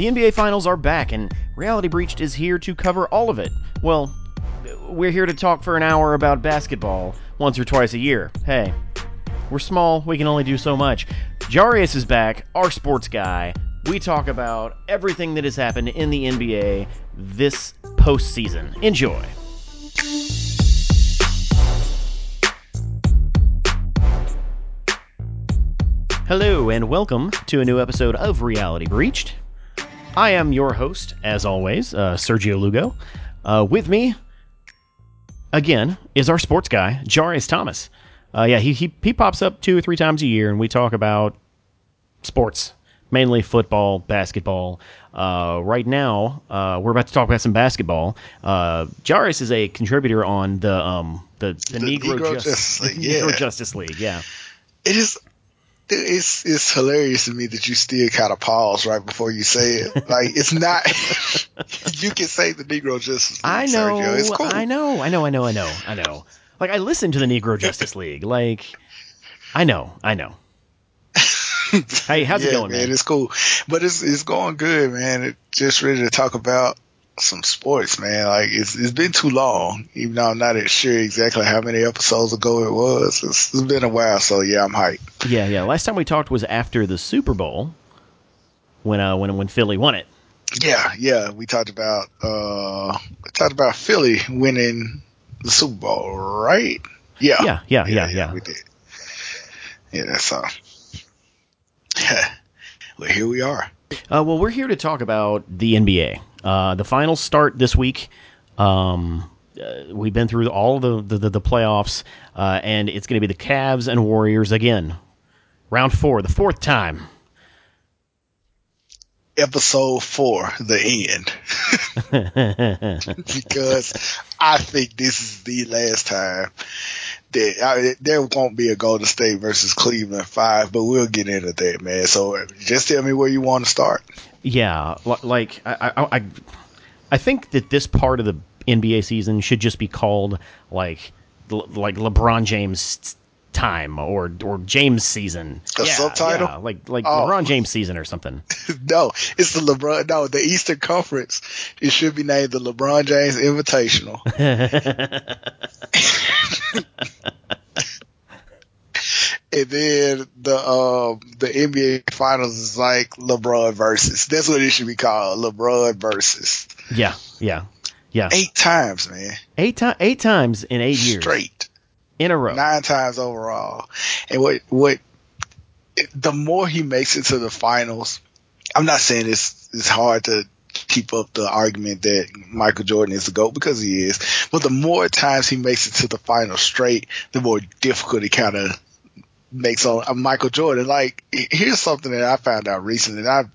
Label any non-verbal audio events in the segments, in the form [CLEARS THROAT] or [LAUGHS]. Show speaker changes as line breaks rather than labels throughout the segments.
The NBA Finals are back, and Reality Breached is here to cover all of it. Well, we're here to talk for an hour about basketball once or twice a year. Hey, we're small, we can only do so much. Jarius is back, our sports guy. We talk about everything that has happened in the NBA this postseason. Enjoy. Hello, and welcome to a new episode of Reality Breached. I am your host, as always, uh, Sergio Lugo. Uh, with me, again, is our sports guy, Jarius Thomas. Uh, yeah, he, he he pops up two or three times a year, and we talk about sports, mainly football, basketball. Uh, right now, uh, we're about to talk about some basketball. Uh, Jarius is a contributor on the um the, the,
The
Negro,
Negro
Jus-
Justice [LAUGHS] League,
Negro. Justice League. Yeah,
It is. It's it's hilarious to me that you still kind of pause right before you say it. [LAUGHS] Like it's not. [LAUGHS] you can say the Negro Justice League,
I know,
cool.
I know, I know, I know, I know, I know. Like I listen to the Negro Justice League. Like I know, I know. [LAUGHS] Hey, how's it going,
man?
man?
It's cool, but it's it's going good, man. It, just ready to talk about some sports, man. Like it's it's been too long, even though I'm not sure exactly how many episodes ago it was. It's, it's been a while, so yeah, I'm hyped.
Yeah, yeah. Last time we talked was after the Super Bowl when uh when when Philly won it.
Yeah, yeah. We talked about uh we talked about Philly winning the Super Bowl, right? Yeah.
Yeah, yeah, yeah, yeah.
We did. Yeah, that's [LAUGHS] all. well, here we are.
Uh, well, we're here to talk about the NBA. Uh, the finals start this week. Um, uh, we've been through all the the, the, the playoffs, uh, and it's going to be the Cavs and Warriors again. Round four, the fourth time.
Episode four, the end. [LAUGHS] because I think this is the last time that I, there won't be a Golden State versus Cleveland five, but we'll get into that, man. So just tell me where you want to start.
Yeah, like I, I, I, think that this part of the NBA season should just be called like, like LeBron James time or or James season.
A
yeah,
subtitle?
yeah, like like
Oh.
LeBron James season or something. [LAUGHS]
no, it's the LeBron. No, the Eastern Conference. It should be named the LeBron James Invitational. [LAUGHS] [LAUGHS] and then the um the NBA Finals is like LeBron versus. That's what it should be called. LeBron versus.
Yeah, yeah, yeah.
Eight times, man,
Eight ti- eight times in eight years
straight.
in a row.
Nine times overall. And what what the more he makes it to the finals, I'm not saying it's it's hard to keep up the argument that Michael Jordan is the GOAT because he is. But the more times he makes it to the final straight, the more difficult it kind of makes on Michael Jordan. Like, here's something that I found out recently. I've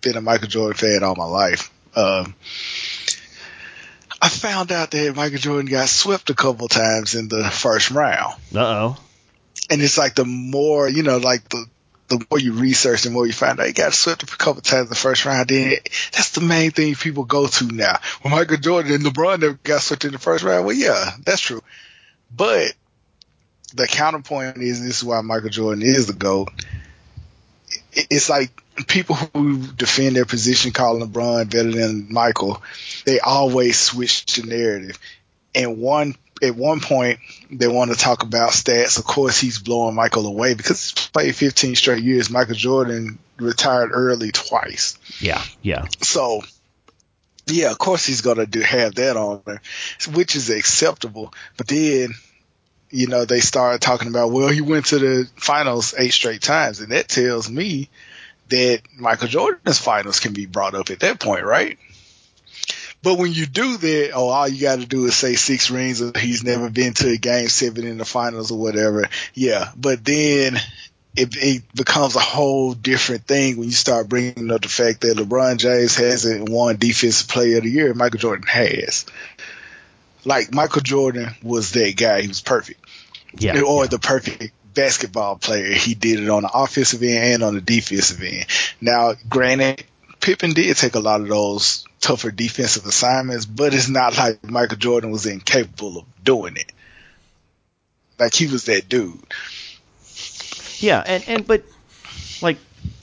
been a Michael Jordan fan all my life. Um, I found out that Michael Jordan got swept a couple times in the first round
Uh oh.
and it's like the more you know, like the the more you research, the more you find out he got swept a couple times in the first round. Then that's the main thing people go to now. Well, Michael Jordan and LeBron never got swept in the first round. Well, yeah, that's true. But the counterpoint is this is why Michael Jordan is the GOAT. It's like people who defend their position calling LeBron better than Michael, they always switch the narrative. And one at one point they want to talk about stats. Of course, he's blowing Michael away because he's played 15 straight years. Michael Jordan retired early twice.
Yeah, yeah.
So, yeah, of course he's gonna do have that on there, which is acceptable. But then, you know, they started talking about, well, he went to the finals eight straight times, and that tells me that Michael Jordan's finals can be brought up at that point, right? But when you do that, oh, all you got to do is say six rings, or he's never been to a game seven in the finals or whatever. Yeah, but then it, it becomes a whole different thing when you start bringing up the fact that LeBron James hasn't won Defensive Player of the Year. Michael Jordan has. Like Michael Jordan was that guy. He was perfect,
Yeah.
or
yeah.
the perfect basketball player. He did it on the offensive end and on the defensive end. Now, granted, Pippen did take a lot of those tougher defensive assignments, but it's not like Michael Jordan was incapable of doing it. Like he was that dude.
Yeah, and and but like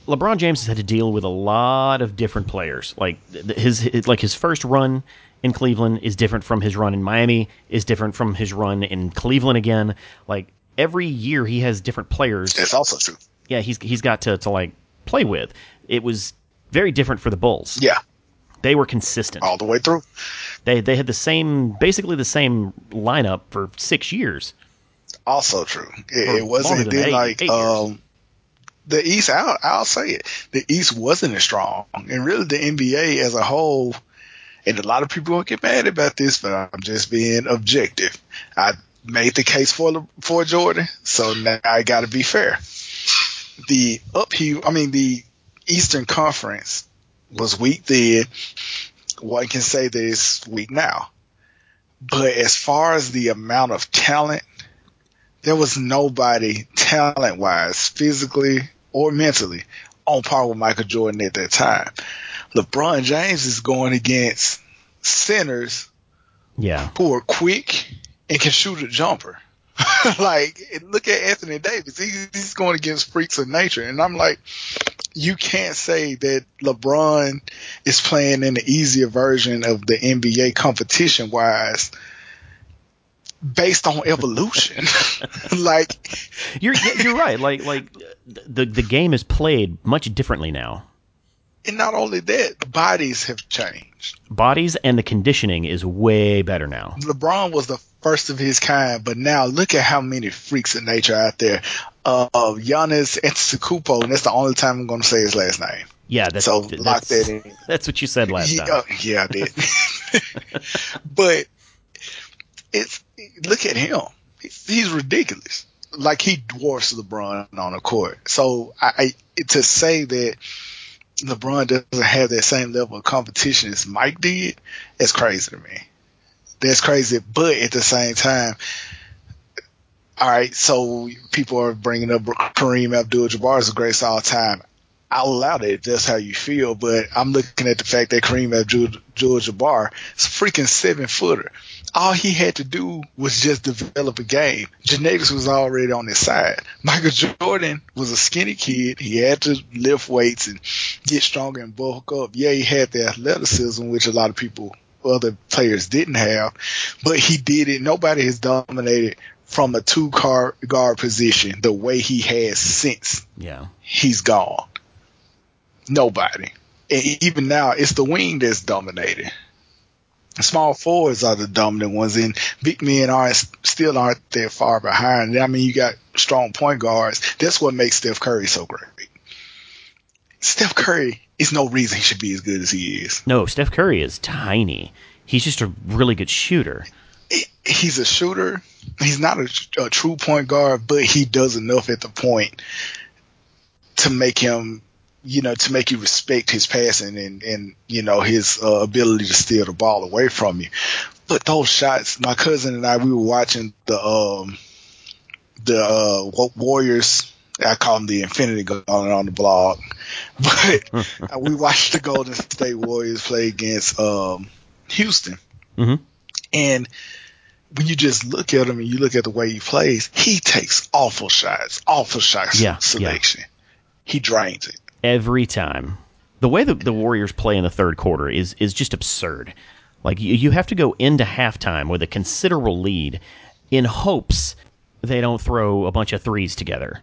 LeBron James has had to deal with a lot of different players. Like his, his like his first run in Cleveland is different from his run in Miami, is different from his run in Cleveland again. Like every year he has different players.
That's also true.
Yeah, he's he's got to to like play with. It was very different for the Bulls.
Yeah,
They were consistent.
all the way through.
They they had the same basically the same lineup for 6 years.
Also true. It, it wasn't then
eight-
like
eight
um the East. I'll, I'll say it. The East wasn't as strong, and really the NBA as a whole. And a lot of people won't get mad about this, but I'm just being objective. I made the case for for Jordan, so now I got to be fair. The upheaval, I mean, the Eastern Conference was weak then. One can say that it's weak now. But as far as the amount of talent, there was nobody talent wise, physically or mentally, on par with Michael Jordan at that time. LeBron James is going against centers
Yeah.
who are quick and can shoot a jumper. [LAUGHS] like, look at Anthony Davis. He, he's going against freaks of nature. And I'm like, you can't say that LeBron is playing in the easier version of the NBA competition wise based on evolution. [LAUGHS] like,
You're you're right. Like like the the game is played much differently now.
And not only that, bodies have changed.
Bodies and the conditioning is way better now.
LeBron was the first of his kind, but now look at how many freaks of nature out there. Uh, Giannis Antetokounmpo, and that's the only time I'm going to say his last name.
Yeah, that's
So
that's,
lock that in. [LAUGHS]
That's what you said last
yeah,
time.
yeah, I did. [LAUGHS] but it's look at him. He's, he's ridiculous. Like he dwarfs LeBron on the court. So I, I to say that LeBron doesn't have that same level of competition as Mike did, it's crazy to me. That's crazy. But at the same time, all right, so people are bringing up Kareem Abdul-Jabbar as the greatest of all time. I'll allow that if that's how you feel, but I'm looking at the fact that Kareem Abdul-Jabbar is a freaking seven footer. All he had to do was just develop a game. Genetics was already on his side. Michael Jordan was a skinny kid. He had to lift weights and get stronger and bulk up. Yeah, he had the athleticism, which a lot of people, other players didn't have, but he did it. Nobody has dominated from a two car guard position the way he has since
Yeah.
he's gone. Nobody. And even now, it's the wing that's dominating. Small forwards are the dominant ones, and big men aren't still aren't that far behind. I mean, you got strong point guards. That's what makes Steph Curry so great. Steph Curry is no reason he should be as good as he is.
No, Steph Curry is tiny. He's just a really good shooter.
He's a shooter. He's not a, a true point guard, but he does enough at the point to make him you know, to make you respect his passing and, and you know, his uh, ability to steal the ball away from you. But those shots, my cousin and I, we were watching the, um, the, uh, Warriors. I call them the Infinity Gauntlet on the blog, [LAUGHS] but [LAUGHS] we watched the Golden State Warriors play against, um, Houston.
Mhm.
And when you just look at him and you look at the way he plays, he takes awful shots, awful shots
Yeah, yeah.
selection. He drains it.
Every time. The way that the Warriors play in the third quarter is is just absurd. Like you, you have to go into halftime with a considerable lead in hopes they don't throw a bunch of threes together.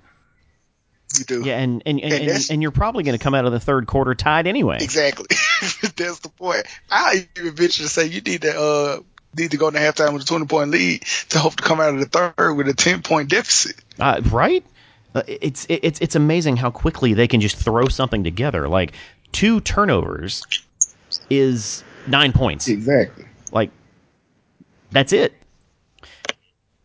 You do.
Yeah, and and, and,
And
and, and you're probably going to come out of the third quarter tied anyway.
Exactly. [LAUGHS] That's the point. I even venture to say you need to uh need to go into halftime with a twenty point lead to hope to come out of the third with a ten point deficit.
Uh, right? Uh, it's it's it's amazing how quickly they can just throw something together. Like two turnovers is nine points.
Exactly.
Like that's it.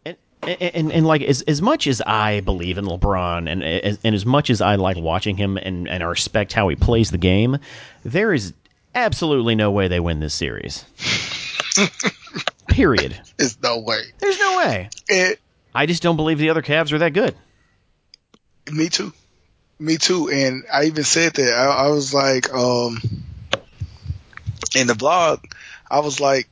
And, and, and, and like as as much as I believe in LeBron and and, and as much as I like watching him and, and I respect how he plays the game, there is absolutely no way they win this series. [LAUGHS] Period.
There's no way.
There's no way.
And
I just don't believe the other Cavs are that good.
Me too. Me too. And I even said that. I, I was like, um in the blog, I was like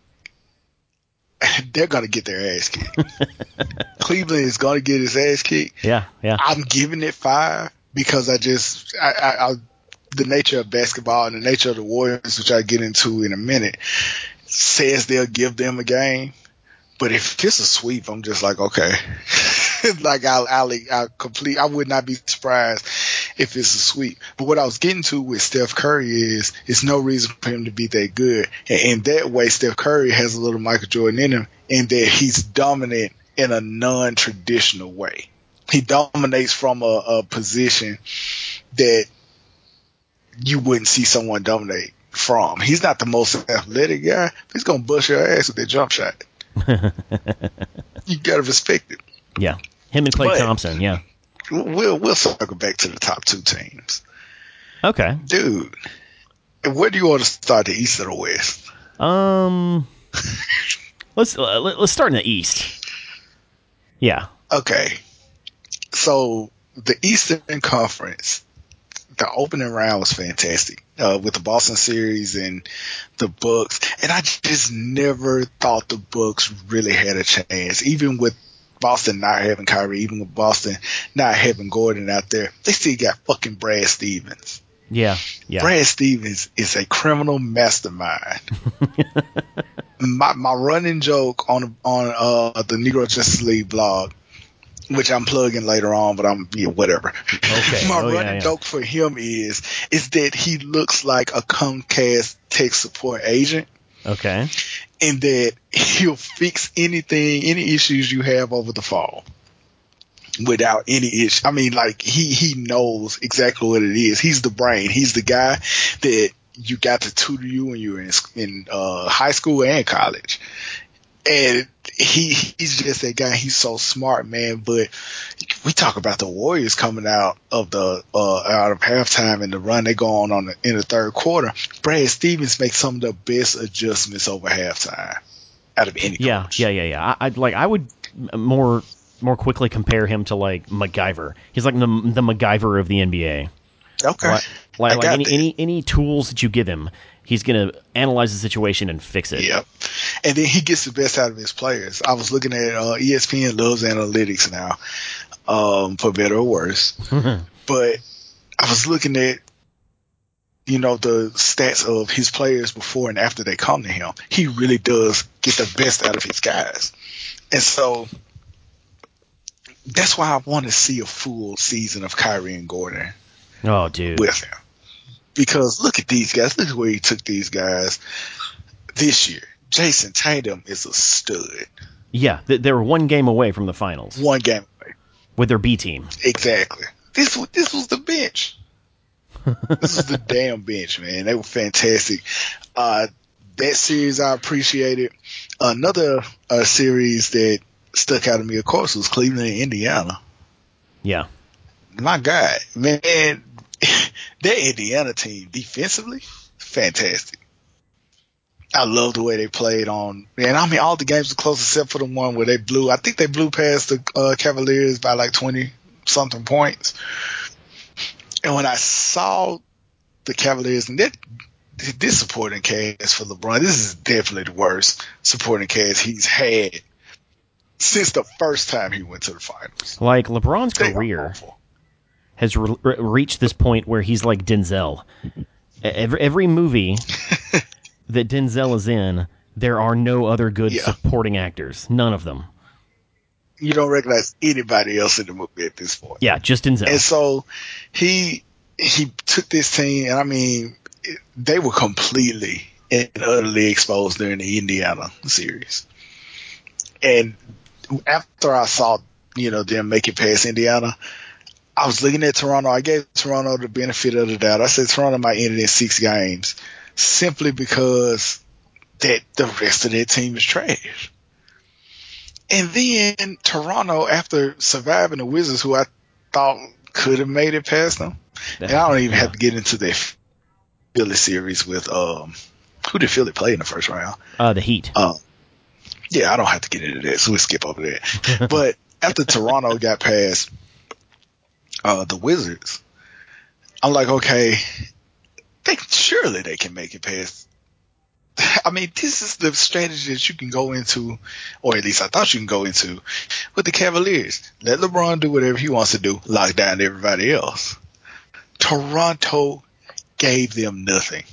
[LAUGHS] they're gonna get their ass kicked. [LAUGHS] Cleveland is gonna get his ass kicked.
Yeah, yeah.
I'm giving it five because I just I, I, I the nature of basketball and the nature of the Warriors, which I get into in a minute, says they'll give them a game. But if it's a sweep, I'm just like, okay. [LAUGHS] like I'll, I'll, I'll complete, I would not be surprised if it's a sweep. But what I was getting to with Steph Curry is, it's no reason for him to be that good. And in that way, Steph Curry has a little Michael Jordan in him in that he's dominant in a non-traditional way. He dominates from a, a position that you wouldn't see someone dominate from. He's not the most athletic guy. but He's gonna bust your ass with that jump shot. You gotta respect it.
Yeah, him and Clay
But-
Thompson. Yeah.
We'll we'll circle back to the top two teams,
Okay.
dude. Where do you want to start, the East or the West?
Um, let's uh, let- let's start in the East. Yeah.
Okay, so the Eastern Conference, the opening round was fantastic uh, with the Boston series and the Bucks, and I just never thought the Bucks really had a chance, even with Boston not having Kyrie, even with Boston not having Gordon out there, they still got fucking Brad Stevens.
Yeah. Yeah.
Brad Stevens is a criminal mastermind. [LAUGHS] my my running joke on on uh the Negro Justice League blog, which I'm plugging later on, but I'm yeah, whatever.
Okay. [LAUGHS]
my
Oh, yeah,
running
yeah.
joke for him is is that he looks like a Comcast tech support agent.
Okay.
And that he'll fix anything, any issues you have over the phone without any issue. I mean, like he he knows exactly what it is. He's the brain. He's the guy that you got to tutor you when you were in in uh, high school and college. And he he's just that guy. He's so smart, man. But we talk about the Warriors coming out of the uh, out of halftime and the run they go on on the, in the third quarter. Brad Stevens makes some of the best adjustments over halftime out of any
Yeah.
coach.
Yeah. Yeah. Yeah. I, I'd like. I would more more quickly compare him to like MacGyver. He's like the the MacGyver of the NBA.
Okay.
Like, like, like any,
that.
any any tools that you give him, he's gonna analyze the situation and fix it.
Yep. And then he gets the best out of his players. I was looking at uh, ESPN loves analytics now, um, for better or worse. [LAUGHS] but I was looking at, you know, the stats of his players before and after they come to him. He really does get the best out of his guys. And so that's why I want to see a full season of Kyrie and Gordon
Oh, dude.
with him. Because look at these guys. Look at where he took these guys this year. Jayson Tatum is a stud.
Yeah, th- they were one game away from the finals
One game away.
with their B team.
Exactly. This was this was the bench. this was the [LAUGHS] damn bench, man. They were fantastic. Uh, that series I appreciated. Another uh, series that stuck out to me, of course, was Cleveland and Indiana.
Yeah.
My God, man, [LAUGHS] that Indiana team defensively, fantastic. I love the way they played on, and I mean, all the games were close except for the one where they blew. I think they blew past the uh, Cavaliers by like twenty something points. And when I saw the Cavaliers, and that this supporting cast for LeBron, this is definitely the worst supporting cast he's had since the first time he went to the finals.
Like LeBron's
They are
career. Has re- re- reached this point where he's like Denzel. Every, every movie [LAUGHS] that Denzel is in, there are no other good
Yeah.
supporting actors. None of them.
you don't recognize anybody else in the movie at this point.
Yeah, just Denzel.
And so he he took this team, and I mean, they were completely and utterly exposed during the Indiana series. And after I saw, you know, them make it past Indiana, I was looking at Toronto. I gave Toronto the benefit of the doubt. I said Toronto might end it in six games simply because that the rest of their team is trash. And then Toronto, after surviving the Wizards, who I thought could have made it past them, and I don't even have to get into their Philly series with um, who did Philly play in the first round?
uh, the Heat.
Um, yeah, I don't have to get into that, so we skip over that. [LAUGHS] but after Toronto got past uh, the Wizards, I'm like, okay, they surely they can make it past [LAUGHS] I mean, this is the strategy that you can go into, or at least I thought you can go into, with the Cavaliers. Let LeBron do whatever he wants to do, lock down everybody else. Toronto gave them nothing.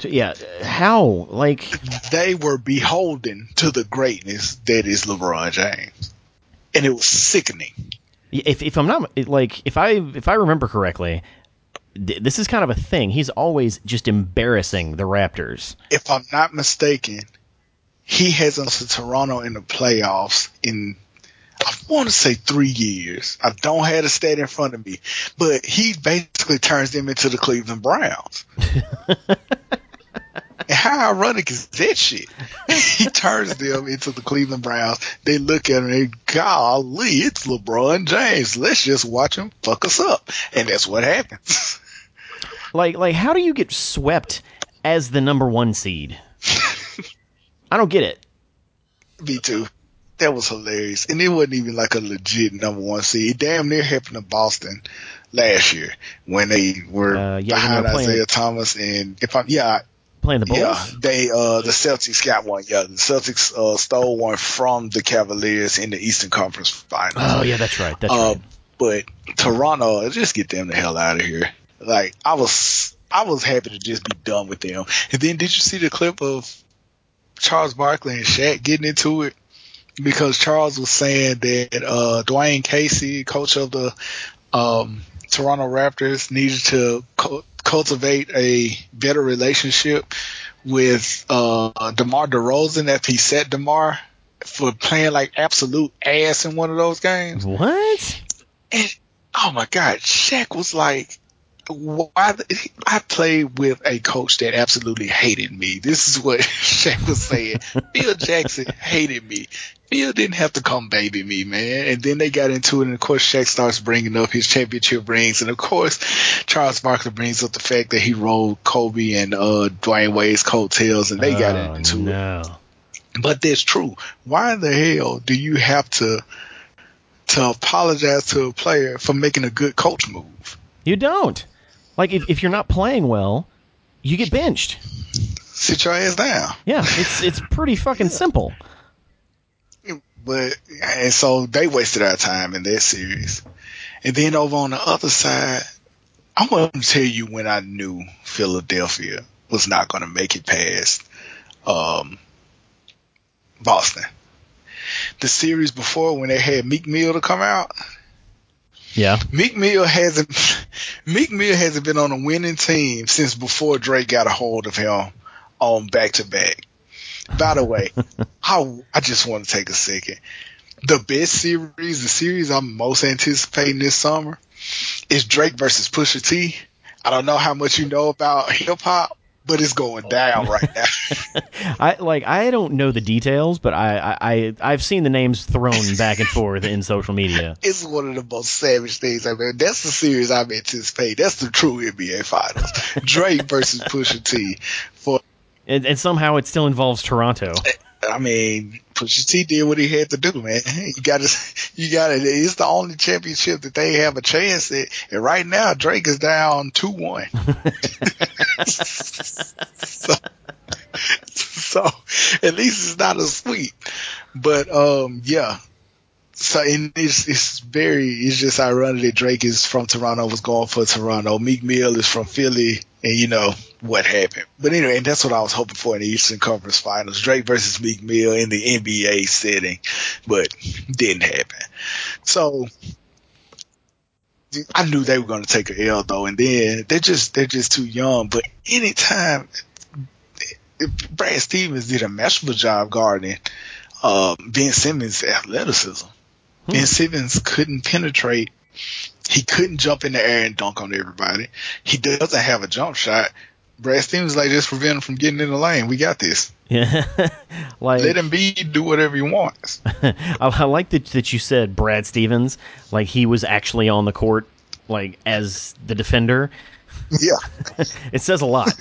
Yeah, how? Like
they were beholden to the greatness that is LeBron James, and it was sickening.
If if I'm not like if I if I remember correctly, this is kind of a thing. He's always just embarrassing the Raptors.
If I'm not mistaken, he hasn't to Toronto in the playoffs in I want to say three years. I don't have the stat in front of me, but he basically turns them into the Cleveland Browns. [LAUGHS] and how ironic is that shit? [LAUGHS] he turns them into the Cleveland Browns. They look at him and golly, it's LeBron James. Let's just watch him fuck us up. And that's what happens. [LAUGHS]
Like, like, how do you get swept as the number one seed? [LAUGHS] I don't get it.
Me too. That was hilarious, and it wasn't even like a legit number one seed. It damn near happened to Boston last year when they were uh, yeah, behind Isaiah Thomas, and if I'm yeah.
Playing the Bulls?
Yeah, they uh the Celtics got one. Yeah, the Celtics uh stole one from the Cavaliers in the Eastern Conference Finals.
Oh yeah, that's right. That's uh, right.
But Toronto, just get them the hell out of here. Like I was, I was happy to just be done with them. And then did you see the clip of Charles Barkley and Shaq getting into it? Because Charles was saying that uh, Dwane Casey, coach of the um, Toronto Raptors, needed to co- cultivate a better relationship with uh, DeMar DeRozan after he set DeMar for playing like absolute ass in one of those games.
What?
And oh my God, Shaq was like, why I played with a coach that absolutely hated me. This is what [LAUGHS] Shaq was saying. Phil Jackson hated me. Phil didn't have to come baby me, man. And then they got into it, and of course Shaq starts bringing up his championship rings, and of course Charles Barkley brings up the fact that he rode Kobe and uh, Dwyane Wade's coattails, and they oh, got into no. it. But that's true. Why in the hell do you have to to apologize to a player for making a good coach move?
You don't. Like if, if you're not playing well, you get benched.
Sit your ass down.
Yeah, it's it's pretty fucking simple.
But and so they wasted our time in that series. And then over on the other side, I want to tell you when I knew Philadelphia was not going to make it past um, Boston. The series before when they had Meek Mill to come out,
yeah.
Meek Mill hasn't [LAUGHS] Meek Mill hasn't been on a winning team since before Drake got a hold of him on back to back. By the way, [LAUGHS] I I just want to take a second. The best series, the series I'm most anticipating this summer, is Drake versus Pusha T. I don't know how much you know about hip hop, but it's going down [LAUGHS] right now.
I like I don't know the details, but I, I I've seen the names thrown back and forth in social media. [LAUGHS]
It's one of the most savage things I mean. That's the series I'm anticipating. That's the true NBA finals. [LAUGHS] Drake versus Pusha T for
and, and somehow it still involves Toronto.
Eh, I mean, Pusha T did what he had to do, man. [LAUGHS] You got to, you got to. It's the only championship that they have a chance at. And right now, Drake is down two one. [LAUGHS] [LAUGHS] so, so at least it's not a sweep. But um, yeah. So and it's it's very it's just ironic that Drake is from Toronto was going for Toronto. Meek Mill is from Philly and you know what happened. But anyway, and that's what I was hoping for in the Eastern Conference Finals: Drake versus Meek Mill in the NBA setting, but didn't happen. So I knew they were going to take an L though, and then they're just they're just too young. But anytime Brad Stevens did a masterful job guarding uh, Ben Simmons' athleticism. Hmm. Ben Simmons couldn't penetrate he couldn't jump in the air and dunk on everybody. He doesn't have a jump shot. Brad Stevens like just prevent him from getting in the lane. We got this.
Yeah, [LAUGHS]
like let him be do whatever he wants. [LAUGHS]
I, I like that that you said Brad Stevens like he was actually on the court like as the defender.
Yeah, [LAUGHS]
it says a lot.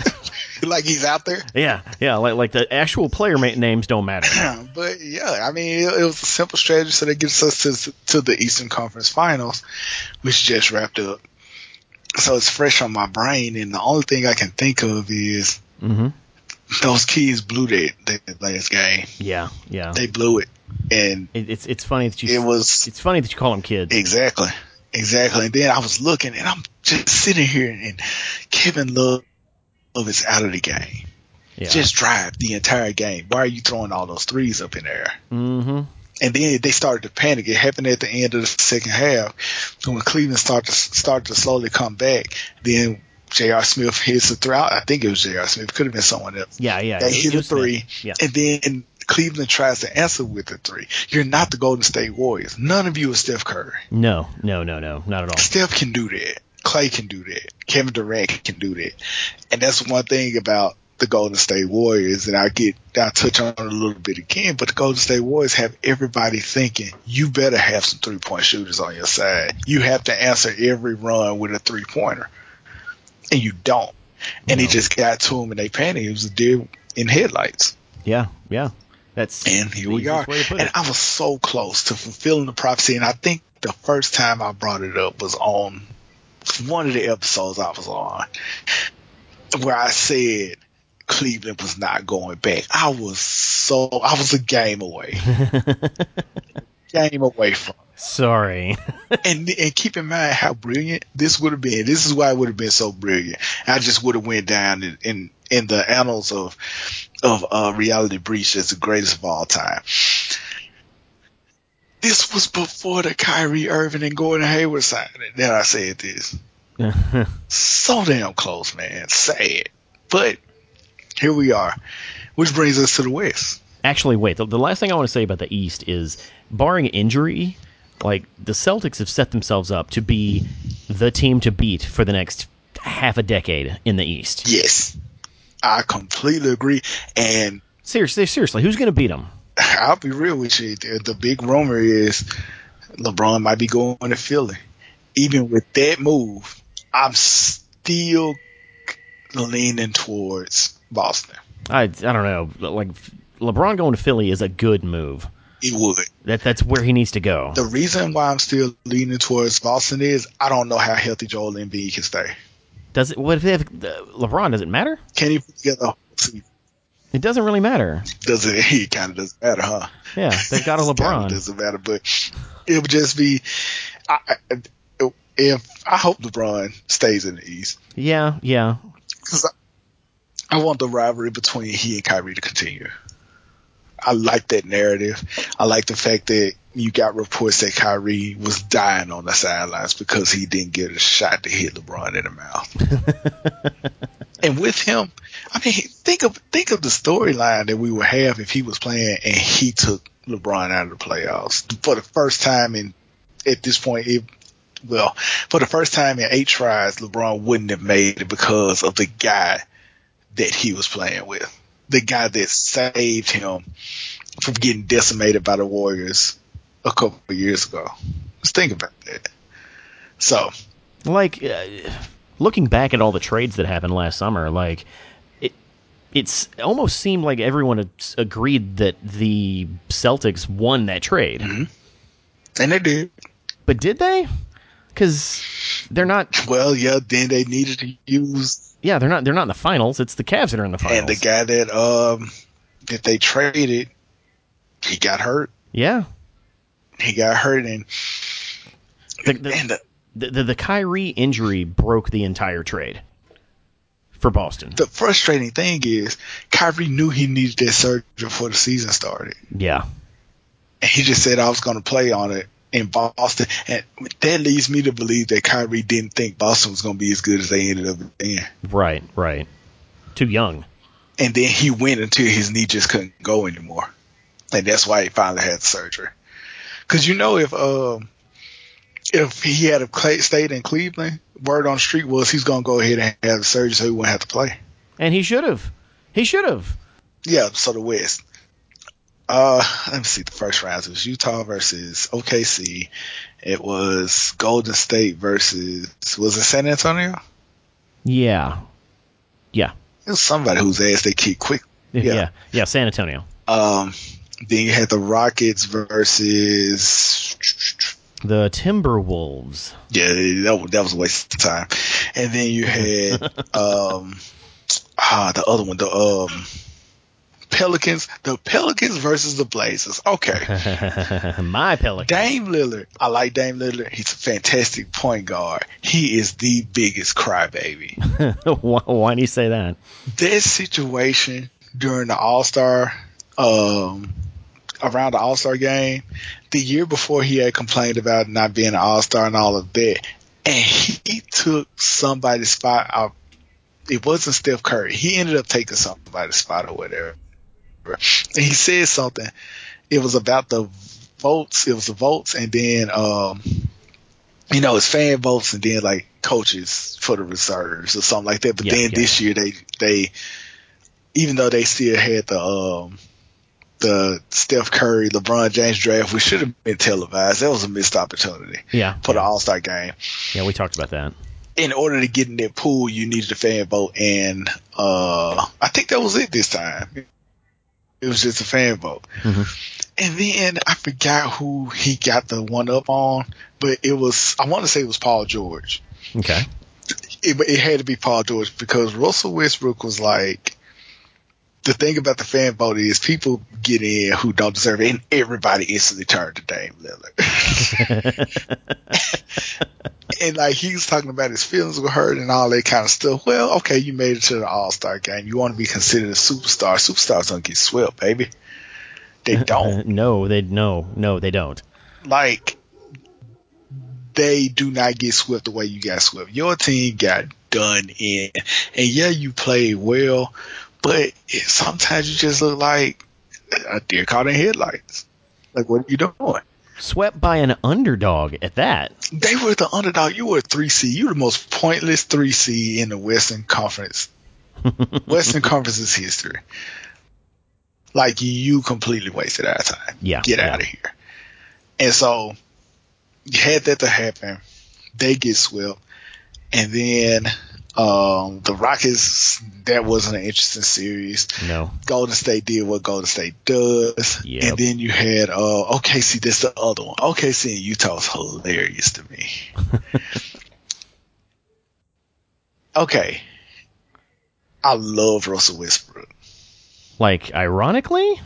[LAUGHS]
like he's out there.
Yeah, yeah. Like like the actual player names don't matter. [CLEARS THROAT]
but yeah, I mean, it, it, was a simple strategy, so that gets us to to the Eastern Conference Finals, which just wrapped up. So it's fresh on my brain, and the only thing I can think of is
mm-hmm.
those kids blew that, that last game.
Yeah, yeah.
They blew it, and
It, it's it's funny that you
it was
it's funny that you call them kids.
exactly, exactly. And then I was looking, and I'm just sitting here, and Kevin Love is out of the game.
yeah.
Just drive the entire game. Why are you throwing all those threes up in there?
mm-hmm.
And then they started to panic. It happened at the end of the second half when Cleveland started to started to slowly come back. Then J.R. Smith hits a throw. I think it was J.R. Smith. Could have been someone else.
Yeah, yeah.
They
it-
hit
it
a three,
Yeah.
and then Cleveland tries to answer with a three. You're not the Golden State Warriors. None of you are Steph Curry.
No, no, no, no, not at all.
Steph can do that. Clay can do that. Kevin Durant can do that. And that's one thing about the Golden State Warriors, and I get I touch on it a little bit again, but the Golden State Warriors have everybody thinking you better have some three point shooters on your side. You have to answer every run with a three pointer. And you don't. And
No.
it just got to them and they panicked. It was a deer in headlights.
Yeah, yeah. That's
And here we are.
easiest way to put
And. I was so close to fulfilling the prophecy. And I think the first time I brought it up was on one of the episodes I was on where I said Cleveland was not going back. I was so, I was a game away. [LAUGHS] game away from.
Sorry. [LAUGHS]
And, and keep in mind how brilliant this would have been. This is why it would have been so brilliant. I just would have went down in, in, in the annals of, of, uh, reality breach as the greatest of all time. This was before the Kyrie Irving and Gordon Hayward signing that I said this. [LAUGHS] So damn close, man. Sad. But here we are. Which brings us to the West.
Actually, wait. The, the last thing I want to say about the East is, barring injury, like the Celtics have set themselves up to be the team to beat for the next half a decade in the East.
Yes. I completely agree. And
Seriously, seriously, who's going to beat them? [LAUGHS]
I'll be real with you. The, the big rumor is LeBron might be going to Philly. Even with that move, I'm still leaning towards Boston.
I I don't know. Like LeBron going to Philly is a good move.
It would.
That that's where he needs to go.
The reason why I'm still leaning towards Boston is I don't know how healthy Joel Embiid can stay.
Does it? What if they have uh, LeBron? Does it matter?
Can he put together a whole season?
It doesn't really matter.
Does it? [LAUGHS] He kind of doesn't matter, huh?
Yeah, they've got a [LAUGHS] LeBron.
doesn't matter, but it would just be. I, I- if I hope LeBron stays in the East,
Yeah, yeah.
because I, I want the rivalry between he and Kyrie to continue. I like that narrative. I like the fact that you got reports that Kyrie was dying on the sidelines because he didn't get a shot to hit LeBron in the mouth. [LAUGHS] and with him, I mean, think of think of the storyline that we would have if he was playing and he took LeBron out of the playoffs for the first time in at this point. It, well, for the first time in eight tries, LeBron wouldn't have made it because of the guy that he was playing with, the guy that saved him from getting decimated by the Warriors a couple of years ago. Just think about that. So,
Like uh, looking back at all the trades that happened last summer, like it's almost seemed like everyone agreed that the Celtics won that trade.
and they did.
But did they? Cuz they're not [LAUGHS]
Well, yeah, then they needed to use
yeah, they're not they're not in the finals. It's the Cavs that are in the finals.
and the guy that um that they traded, he got hurt.
yeah.
He got hurt and
The, the,
and the,
the the Kyrie injury broke the entire trade for Boston.
the frustrating thing is Kyrie knew he needed that surgery before the season started.
Yeah.
And he just said I was going to play on it in Boston. And that leads me to believe that Kyrie didn't think Boston was going to be as good as they ended up being.
Right, right. Too young.
And then he went until his knee just couldn't go anymore. And that's why he finally had surgery. Cause you know, if, um, if he had stayed in Cleveland, word on the street was he's going to go ahead and have surgery so he wouldn't have to play.
And he should have. He should have.
Yeah, so the West. Uh, let me see. The first round it was Utah versus OKC. It was Golden State versus was it San Antonio?
Yeah. Yeah.
It was somebody whose ass they kicked quick.
Yeah.
Yeah.
Yeah, San Antonio.
Um, then you had the Rockets versus
The Timberwolves.
yeah, that was, that was a waste of time. And then you had [LAUGHS] um ah the other one, the um Pelicans, the Pelicans versus the Blazers. Okay. [LAUGHS]
My Pelicans.
Dame Lillard. I like Dame Lillard. He's a fantastic point guard. He is the biggest crybaby. [LAUGHS]
why, why do you say that?
This situation during the All Star, um, around the All Star game, the year before he had complained about not being an All Star and all of that, and he took somebody's spot out. It wasn't Steph Curry. He ended up taking somebody's spot or whatever. And he said something. It was about the votes. It was the votes, and then um, you know, it's fan votes, and then like coaches for the reserves or something like that. But
Yeah,
then
yeah.
this year they they even though they still had the um the Steph Curry, LeBron James draft, which should have been televised. That was a missed opportunity
Yeah.
for the All Star game.
Yeah, we talked about that.
In order to get in that pool, you needed a fan vote, and uh, I think that was it this time. It was just a fan vote.
Mhm.
And then I forgot who he got the one up on, but it was I want to say it was Paul George.
Okay.
It, it had to be Paul George because Russell Westbrook was like the thing about the fan vote is people get in who don't deserve it, and everybody instantly turned to Dame Lillard. [LAUGHS] and like he was talking about his feelings were hurt and all that kind of stuff. Well, okay, you made it to the All Star game. You want to be considered a superstar. Superstars don't get swept, baby. They [LAUGHS] don't.
no, they no, no, they don't.
like they do not get swept the way you got swept. Your team got done in, and yeah, you played well, but it, sometimes you just look like a deer caught in headlights. Like, what are you doing?
Swept by an underdog at that.
They were the underdog. You were a three C. You were the most pointless three C in the Western Conference, [LAUGHS] Western Conference's history. Like you completely wasted our time.
Yeah,
get
yeah.
out of here. And so you had that to happen. They get swept, and then um, the Rockets. That wasn't an interesting series.
No.
Golden State did what Golden State does,
Yep.
and then you had uh, OKC. That's the other one. OKC and Utah is hilarious to me. [LAUGHS] okay, I love Russell Westbrook.
Like ironically?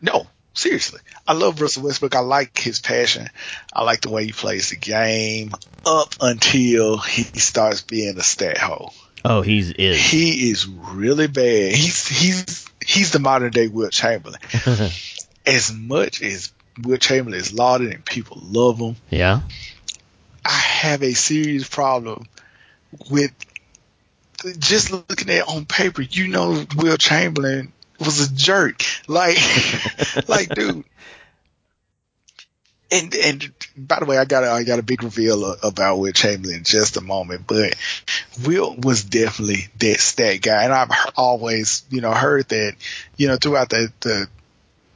No, seriously. I love Russell Westbrook. I like his passion. I like the way he plays the game up until he starts being a stat hole.
Oh, he's is.
He is really bad. He's he's he's the modern day Wilt Chamberlain. [LAUGHS] as much as Wilt Chamberlain is lauded and people love him,
yeah.
I have a serious problem with just looking at it on paper. You know, Wilt Chamberlain was a jerk. Like, [LAUGHS] like, dude. And and by the way, I got a, I got a big reveal about Wilt Chamberlain in just a moment, but Wilt was definitely that stat guy, and I've always you know heard that you know throughout the, the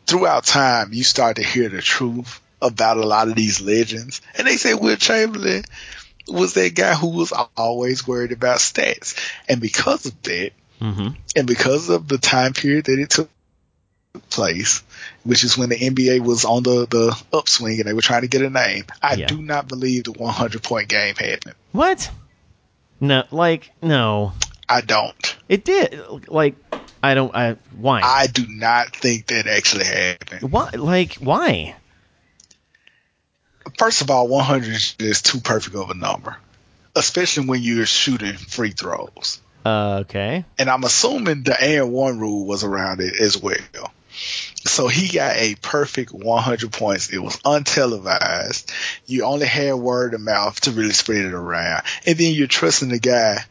throughout time you start to hear the truth about a lot of these legends, and they say Wilt Chamberlain was that guy who was always worried about stats, and because of that,
hmm
and because of the time period that it took place, which is when the NBA was on the, the upswing and they were trying to get a name, I
Yeah.
do not believe the 100 point game happened.
What? No, like no.
I don't.
It did. Like I don't. I why?
I do not think that actually happened.
why? Like why?
First of all, 100 is too perfect of a number, especially when you're shooting free throws.
Uh, okay.
and I'm assuming the and one rule was around it as well. So he got a perfect 100 points. It was untelevised. You only had word of mouth to really spread it around, and then you're trusting the guy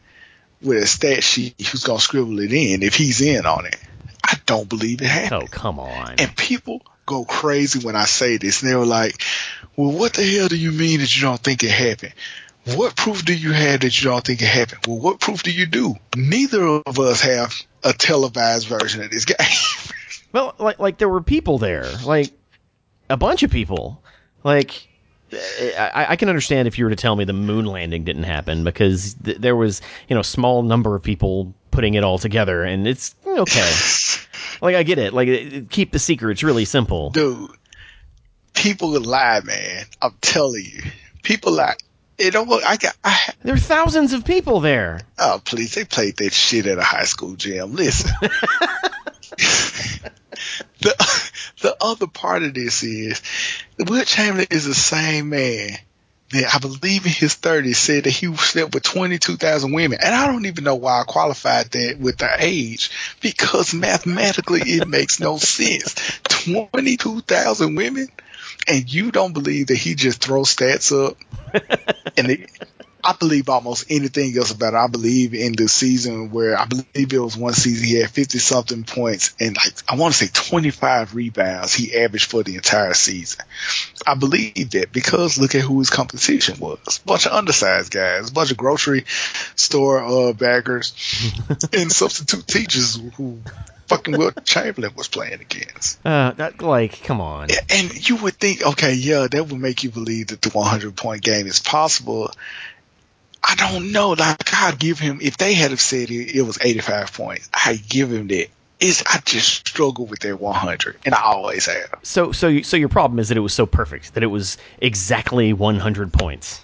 with a stat sheet who's gonna scribble it in if he's in on it. I don't believe it happened.
Oh come on.
And people go crazy when I say this. And they were like, well, what the hell do you mean that you don't think it happened? What proof do you have that you don't think it happened? Well, what proof do you do? Neither of us have a televised version of this game. [LAUGHS]
Well, like like there were people there, like a bunch of people. Like I, I can understand if you were to tell me the moon landing didn't happen because th- there was you know small number of people putting it all together, and it's okay. [LAUGHS] like I get it. Like it, it- keep the secret. It's really simple.
Dude, people lie, man. I'm telling you. People lie. Know what? I got. I,
There are thousands of people there.
oh, please! They played that shit at a high school gym. Listen. [LAUGHS] [LAUGHS] the the other part of this is Wilt Chamberlain is the same man that I believe in his 30s said that he slept with 22,000 women. And I don't even know why I qualified that with the age because mathematically it makes no sense. [LAUGHS] 22,000 women and you don't believe that he just throws stats up [LAUGHS] and it, I believe almost anything else about it. I believe in the season where I believe it was one season he had 50 something points and like, I want to say 25 rebounds he averaged for the entire season. I believe that because look at who his competition was. Bunch of undersized guys, bunch of grocery store uh, baggers [LAUGHS] and substitute teachers who fucking Wilt Chamberlain was playing against.
Uh, that, like, come on.
And you would think, okay, yeah, that would make you believe that the 100 point game is possible. I don't know. Like, I'd give him, if they had have said it, it was 85 points, I'd give him that. It's, I just struggle with that 100, and I always have.
So, so, you- so your problem is that it was so perfect that it was exactly 100 points.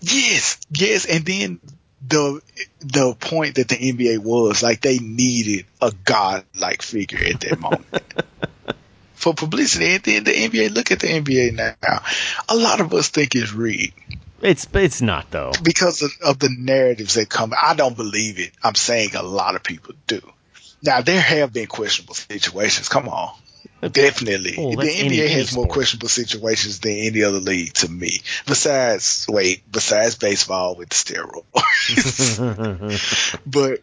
Yes, yes, and then the the point that the NBA was like they needed a god like figure at that moment [LAUGHS] for publicity. And then the NBA, look at the NBA now. A lot of us think it's rigged
It's, it's not though.
because of, of the narratives that come. I don't believe it. I'm saying a lot of people do. Now there have been questionable situations. Come on. Definitely.
Well,
the NBA has more questionable situations than any other league to me. Besides, wait, besides baseball with the steroids. [LAUGHS] but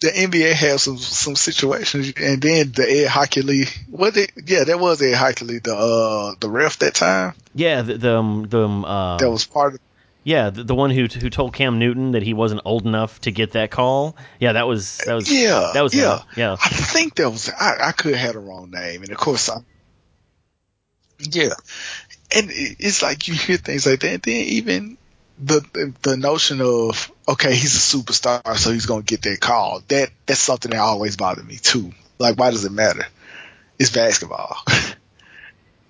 the NBA has some some situations, and then the Ed league. what it? Yeah, that was Ed league. the uh the ref that time.
Yeah, the, the, um, the, um, uh,
That was part of.
Yeah, the, the one who, who told Cam Newton that he wasn't old enough to get that call. Yeah, that was, that was,
Yeah,
that was, him.
yeah.
yeah.
I think that was I, I could have had a wrong name, and of course I. Yeah, and it's like you hear things like that, and then even the the, the notion of okay, he's a superstar, so he's gonna get that call. That that's something that always bothered me too. Like, why does it matter? It's basketball. [LAUGHS]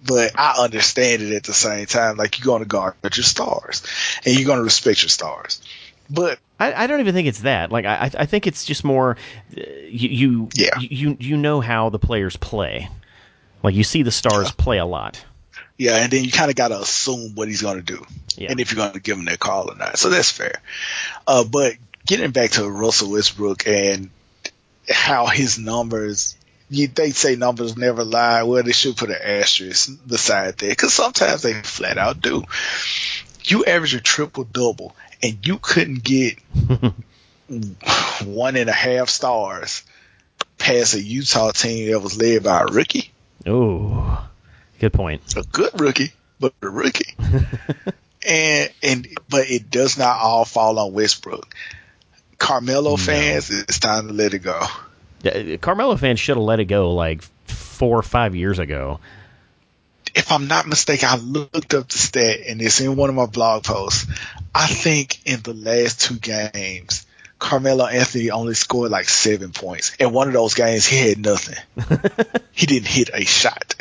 But I understand it at the same time. Like you're going to guard your stars, and you're going to respect your stars. But
I, I don't even think it's that. Like I, I think it's just more uh, you, you,
Yeah.
you, you know how the players play. Like you see the stars play a lot.
Yeah, and then you kind of got to assume what he's going to do,
Yeah.
and if you're going to give him that call or not. So that's fair. Uh, but getting back to Russell Westbrook and how his numbers, you, they say numbers never lie. Well, they should put an asterisk beside that because sometimes they flat out do. You average a triple double, and you couldn't get [LAUGHS] one and a half stars past a Utah team that was led by a rookie
Oh, good point.
a good rookie, but a rookie. [LAUGHS] and and but it does not all fall on Westbrook. Carmelo fans, it's time to let it go.
Carmelo fans should have let it go like four or five years ago.
If I'm not mistaken, I looked up the stat and it's in one of my blog posts. I think in the last two games, Carmelo Anthony only scored like seven points. In one of those games, he had nothing. [LAUGHS] he didn't hit a shot.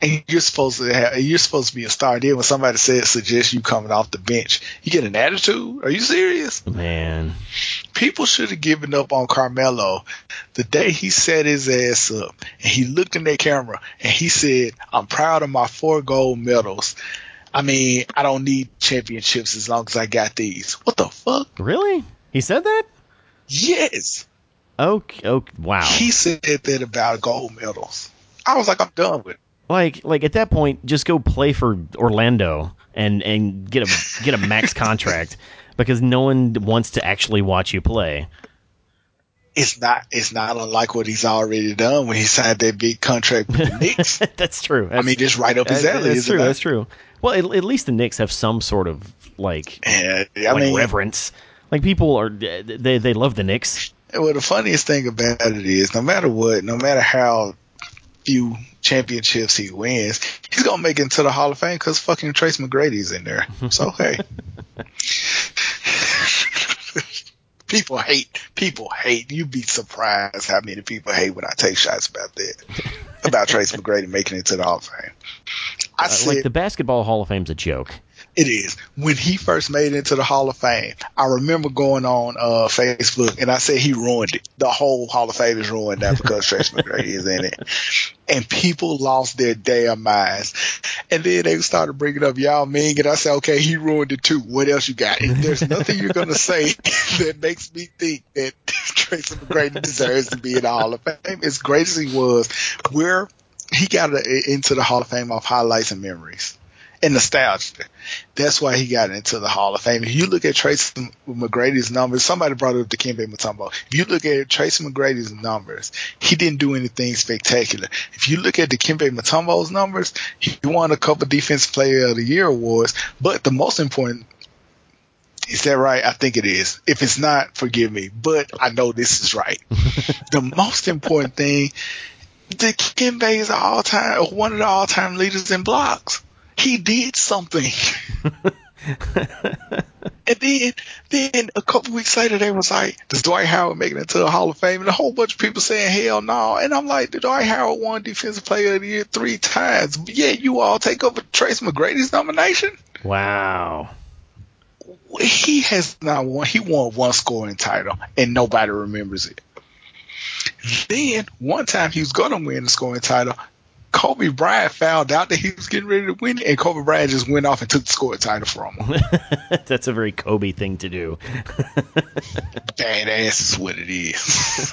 And you're supposed to have, you're supposed to be a star. Then when somebody says suggest you coming off the bench, you get an attitude. Are you serious?
Man,
People should have given up on Carmelo the day he set his ass up and he looked in that camera and he said, "I'm proud of my four gold medals. I mean, I don't need championships as long as I got these." What the fuck?
really? He said that?
Yes,
Okay. okay wow.
he said that about gold medals. I was like, I'm done with. it.
Like, like at that point, just go play for Orlando and and get a get a max contract [LAUGHS] because no one wants to actually watch you play.
It's not. It's not unlike what he's already done when he signed that big contract with the Knicks. [LAUGHS]
that's true.
I mean, just right up his alley.
that's true. That's true. Well, at, at least the Knicks have some sort of like
And, I
like
mean,
reverence. Like people are they they love the Knicks.
Well, the funniest thing about it is, no matter what, no matter how few championships he wins, he's gonna make it into the Hall of Fame because fucking Tracy McGrady's in there. [LAUGHS] So hey, people hate. People hate. You'd be surprised how many people hate when I take shots about that, about Tracy [LAUGHS] McGrady making it to the Hall of Fame. I
Uh,
said
like the basketball Hall of Fame's a joke.
It is. When he first made it into the Hall of Fame, I remember going on uh, Facebook and I said he ruined it. The whole Hall of Fame is ruined now because [LAUGHS] Tracy McGrady is in it. And people lost their damn minds. And then they started bringing up Yao Ming, and I said, okay, he ruined it too. What else you got? And there's nothing you're going to say [LAUGHS] that makes me think that [LAUGHS] Tracy McGrady deserves to be in the Hall of Fame. As great as he was, where he got into the Hall of Fame off highlights and memories and nostalgia. That's why he got into the Hall of Fame. If you look at Tracy McGrady's numbers, somebody brought up Dikembe Mutombo. If you look at Tracy McGrady's numbers, he didn't do anything spectacular. If you look at Dikembe Mutombo's numbers, he won a couple Defensive Player of the Year awards. But the most important is that right? I think it is. If it's not, forgive me, but I know this is right. [LAUGHS] the most important thing, Dikembe is all time one of the all time leaders in blocks he did something. [LAUGHS] and then, then a couple weeks later, they was like, "Does Dwight Howard make it into the Hall of Fame?" And a whole bunch of people saying, "Hell no!" And I'm like, Did "Dwight Howard won Defensive Player of the Year three times. But yeah, you all take over Tracy McGrady's nomination."
Wow.
He has not won. He won one scoring title, and nobody remembers it. Then one time he was going to win the scoring title. Kobe Bryant found out that he was getting ready to win, and Kobe Bryant just went off and took the score title from him. [LAUGHS]
That's a very Kobe thing to do. [LAUGHS]
Badass is what it is.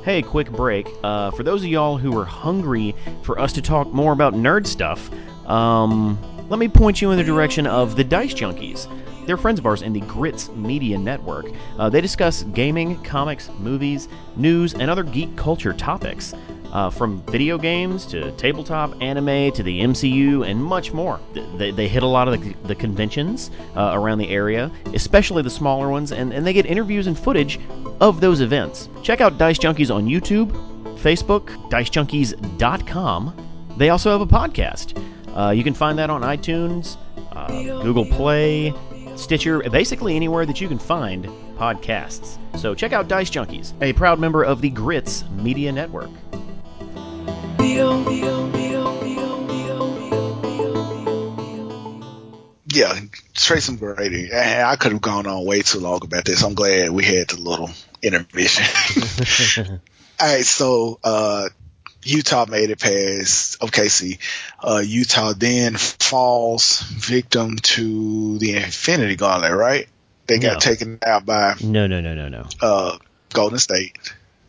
[LAUGHS]
hey, quick break. Uh, for those of y'all who are hungry for us to talk more about nerd stuff, um, let me point you in the direction of the Dice Junkies. They're friends of ours in the Grits Media Network. Uh, they discuss gaming, comics, movies, news, and other geek culture topics. Uh, from video games to tabletop, anime to the MCU, and much more. They, they hit a lot of the, the conventions uh, around the area, especially the smaller ones, and, and they get interviews and footage of those events. Check out Dice Junkies on YouTube, Facebook, dicejunkies.com. They also have a podcast. Uh, you can find that on iTunes, uh, Google Play, Stitcher, basically anywhere that you can find podcasts. So check out Dice Junkies, a proud member of the Grits Media Network.
Yeah, Tracy McGrady. I could have gone on way too long about this. I'm glad we had the little intermission. [LAUGHS] All right, so uh, Utah made it past OKC. Uh, Utah then falls victim to the Infinity Gauntlet, right? They got
No.
taken out by
No, no, no, no, no.
uh, Golden State.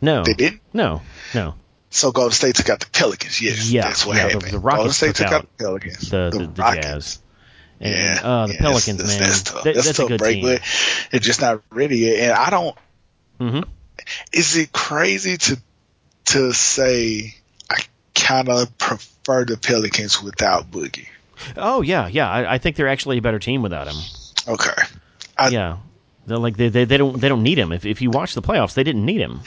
No.
They didn't.
No, no.
So Golden State took out the Pelicans. Yes,
Yeah,
that's what
yeah, the-
happened.
the Rockets
Golden State
took out
out the Pelicans.
The, the, the
Rockets.
Jazz. And,
Yeah,
uh, the
yeah,
Pelicans,
that's,
man.
That's, tough.
That-
that's,
that's
tough
a good
break,
team.
but they're just not ready yet. And I don't.
Mm-hmm.
Is it crazy to to say kind of prefer the Pelicans without Boogie?
Oh yeah, yeah. I, I think they're actually a better team without him.
Okay, I-
yeah, they're like they, they they don't they don't need him. If if you watch the playoffs, they didn't need him.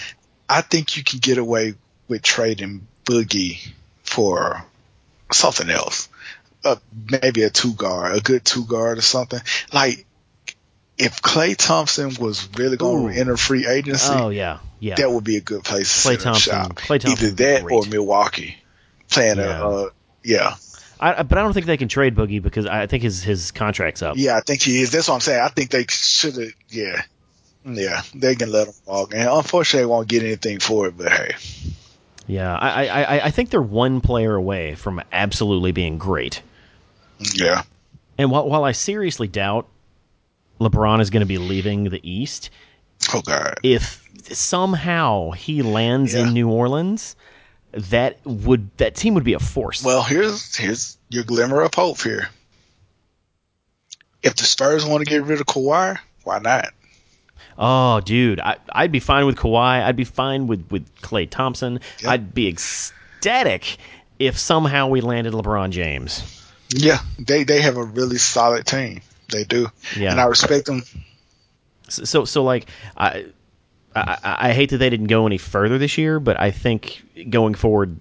I think you can get away with trading Boogie for something else. Uh, maybe a two guard, a good two guard or something. Like if Klay Thompson was really going to enter free agency,
Oh yeah, yeah.
that would be a good place to
Klay
set up
Thompson-. Klay Thompson
Either that or. Milwaukee playing
Yeah.
a uh, yeah.
I, I- but I don't think they can trade Boogie because I think his his contract's up.
Yeah, I think he is. That's what I'm saying. I think they should have. Yeah, yeah, they can let him walk, and unfortunately, they won't get anything for it. But hey,
Yeah, I, I I I think they're one player away from absolutely being great.
yeah,
And while while I seriously doubt LeBron is going to be leaving the East,
oh god,
if somehow he lands
Yeah.
in New Orleans, that would that team would be a force.
Well, here's here's your glimmer of hope here. If the Spurs want to get rid of Kawhi, why not?
oh, dude, I, I'd be fine with Kawhi. I'd be fine with with Klay Thompson.
Yeah.
I'd be ecstatic if somehow we landed LeBron James.
Yeah, they they have a really solid team. They do,
Yeah.
and I respect them.
So so, so like I, I I hate that they didn't go any further this year, but I think going forward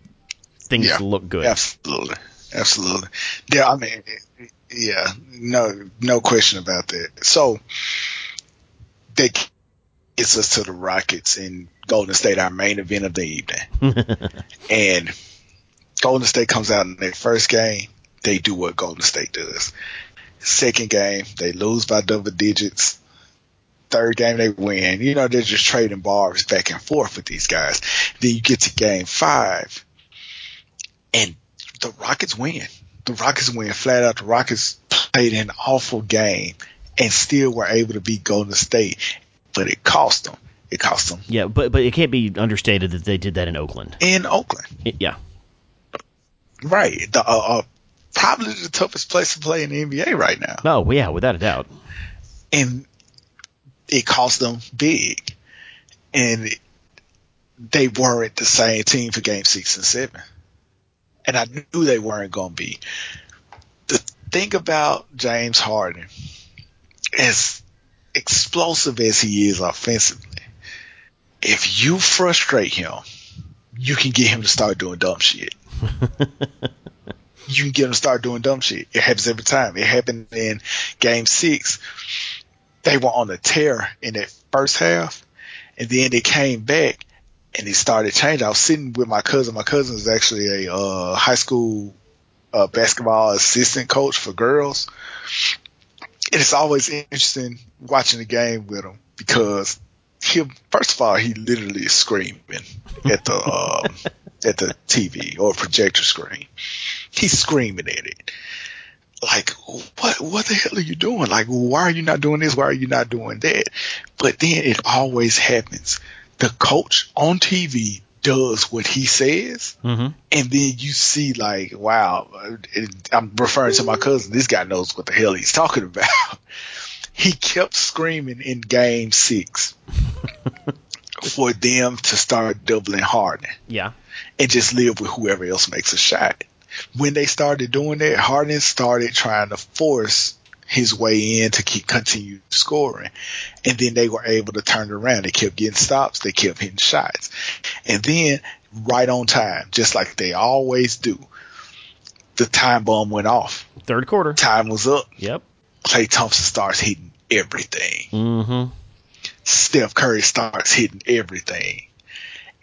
things
Yeah.
look good.
Absolutely, absolutely. Yeah, I mean, yeah, no, no question about that. So they gets us to the Rockets and Golden State, our main event of the evening. [LAUGHS] and Golden State comes out in their first game, they do what Golden State does. Second game, they lose by double digits. Third game, they win. You know, they're just trading bars back and forth with these guys. Then you get to game five, and the Rockets win. The Rockets win flat out. The Rockets played an awful game and still were able to beat Golden State, but it cost them. It cost them.
Yeah, but but it can't be understated that they did that in Oakland.
In Oakland.
It, yeah.
Right. The, uh, uh, probably the toughest place to play in the NBA right now.
Oh, yeah, without a doubt.
And it cost them big. And they weren't the same team for game six and seven. And I knew they weren't going to be. The thing about James Harden, as explosive as he is offensively, if you frustrate him, you can get him to start doing dumb shit. [LAUGHS] you can get him to start doing dumb shit. It happens every time. It happened in game six. They were on a tear in that first half, and then they came back and they started changing. I was sitting with my cousin. My cousin is actually a uh, high school uh, basketball assistant coach for girls. And it's always interesting watching the game with him because he, first of all, he literally is screaming at the um, [LAUGHS] at the TV or projector screen. He's screaming at it. Like, what, what the hell are you doing? Like, why are you not doing this? Why are you not doing that? But then it always happens. The coach on TV does what he says,
mm-hmm.
and then you see like, wow, I'm referring to my cousin. This guy knows what the hell he's talking about. [LAUGHS] he kept screaming in game six [LAUGHS] for them to start doubling Harden.
Yeah.
And just live with whoever else makes a shot. When they started doing that, Harden started trying to force his way in to keep continue scoring. And then they were able to turn it around. They kept getting stops. They kept hitting shots. And then right on time, just like they always do, the time bomb went off.
Third quarter.
Time was up.
Yep.
Klay Thompson starts hitting everything.
Mm-hmm.
Steph Curry starts hitting everything.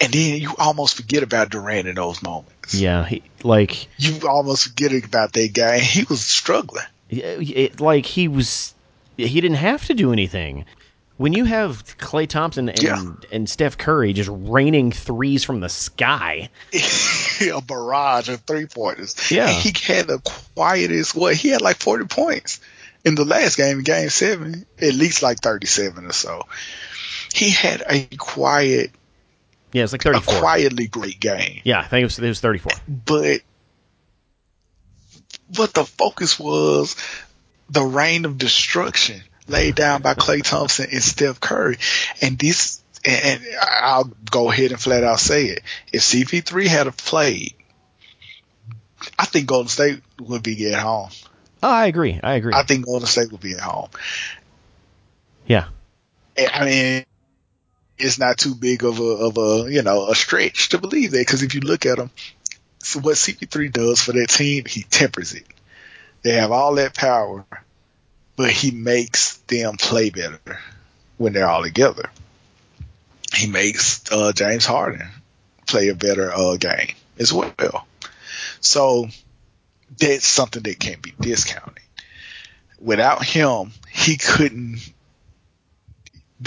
And then you almost forget about Durant in those moments.
Yeah, he, like
you almost forget about that guy. He was struggling.
It, like he was, he didn't have to do anything. When you have Klay Thompson and,
Yeah.
and Steph Curry just raining threes from the sky, [LAUGHS]
a barrage of three pointers.
Yeah.
And he had the quietest. What he had like forty points in the last game, game seven, at least like thirty-seven or so. He had a quiet,
yeah, it's like
a
thirty-four.
quietly great game.
yeah, I think it was, it was thirty-four.
but but the focus was the reign of destruction laid down by Klay Thompson and Steph Curry. And this, and I'll go ahead and flat out say it. If CP3 had have played, I think Golden State would be at home.
Oh, I agree. I agree.
I think Golden State would be at home.
yeah,
I mean, it's not too big of a, of a, you know, a stretch to believe that. Cause if you look at him, so what CP3 does for that team, he tempers it. They have all that power, but he makes them play better when they're all together. He makes uh, James Harden play a better uh, game as well. So that's something that can't be discounted. Without him, he couldn't.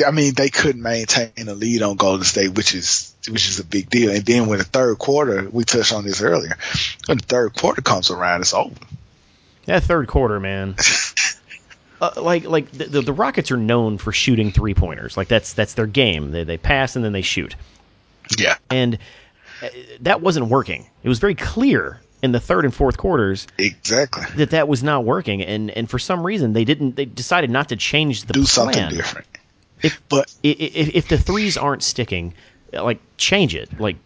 I mean, they couldn't maintain a lead on Golden State, which is which is a big deal. And then when the third quarter, we touched on this earlier, when the third quarter comes around, it's over.
Yeah, third quarter, man. [LAUGHS] Uh, like like the, the the Rockets are known for shooting three pointers. Like that's that's their game. They they pass and then they shoot.
Yeah,
And uh, that wasn't working. It was very clear in the third and fourth quarters
exactly.
that that was not working. And and for some reason they didn't. They decided not to change the
Do
plan.
something different.
If,
But
if, if the threes aren't sticking, like change it. Like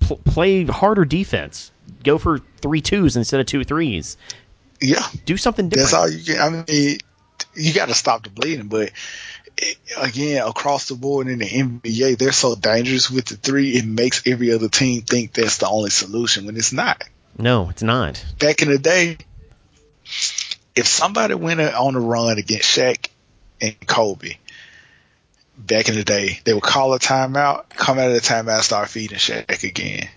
pl- play harder defense. Go for three twos instead of two threes.
yeah,
Do something different.
That's all you can. I mean, you got to stop the bleeding. But it, again, across the board in the NBA, they're so dangerous with the three. It makes every other team think that's the only solution when it's not.
No, it's not.
Back in the day, if somebody went on a run against Shaq and Kobe, back in the day, they would call a timeout, come out of the timeout, start feeding Shaq again.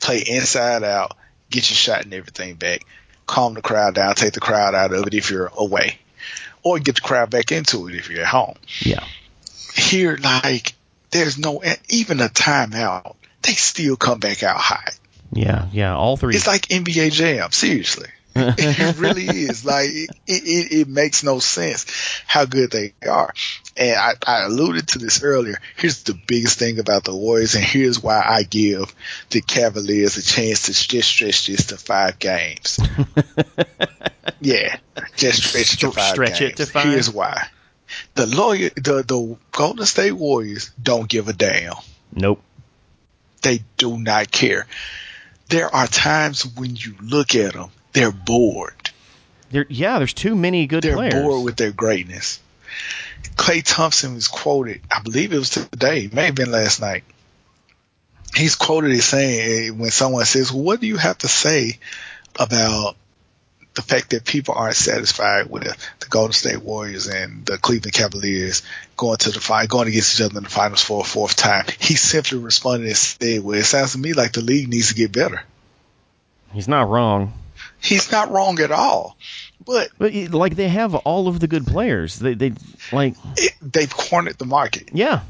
Play inside out, get your shot and everything back. Calm the crowd down, take the crowd out of it if you're away. Or get the crowd back into it if you're at home.
Yeah.
Here, like, there's no, even a timeout, they still come back out hot.
Yeah, yeah, all three.
It's like NBA Jam, seriously. It really is. Like it, it, it, makes no sense how good they are. And I, I alluded to this earlier. Here's the biggest thing about the Warriors, and here's why I give the Cavaliers a chance to just stretch this to five games. [LAUGHS] yeah, just stretch it to five
stretch
games.
it to five.
Here's why. The lawyer, the the Golden State Warriors don't give a damn.
Nope.
They do not care. There are times when you look at them they're bored.
There, yeah, there's too many good
they're
players.
They're bored with their greatness. Klay Thompson was quoted, I believe it was today, it may have been last night. He's quoted as saying eh, when someone says, well, "What do you have to say about the fact that people aren't satisfied with the, the Golden State Warriors and the Cleveland Cavaliers going to the final, going against each other in the finals for a fourth time?" He simply responded and said, "Well, it sounds to me like the league needs to get better."
He's not wrong
he's not wrong at all. But,
but like they have all of the good players. They they like
it, they've cornered the market.
Yeah.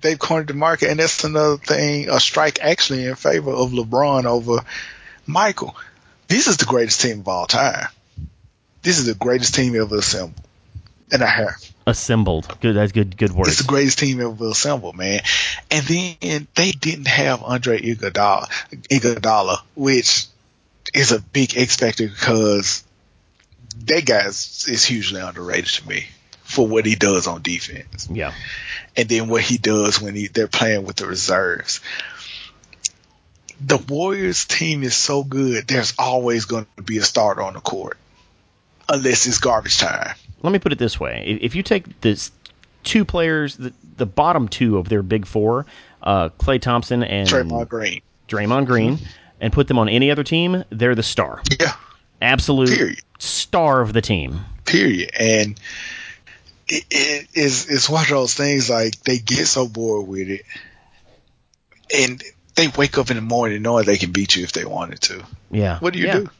They've cornered the market and that's another thing a strike actually in favor of LeBron over Michael. This is the greatest team of all time. This is the greatest team ever assembled. And I have.
Assembled. Good that's good good word.
It's the greatest team ever assembled, man. And then they didn't have Andre Iguodala, Iguodala which is a big X factor because that guy is, is hugely underrated to me for what he does on defense.
Yeah.
And then what he does when he, they're playing with the reserves. The Warriors team is so good, there's always going to be a starter on the court. Unless it's garbage time.
Let me put it this way. If you take this two players, the, the bottom two of their big four, uh, Klay Thompson and
Draymond Green.
Draymond Green. And put them on any other team, they're the star.
Yeah.
Absolute
Period.
star of the team.
Period. And it, it is it's one of those things like they get so bored with it, and they wake up in the morning knowing they can beat you if they wanted to.
Yeah.
What do you
yeah.
do?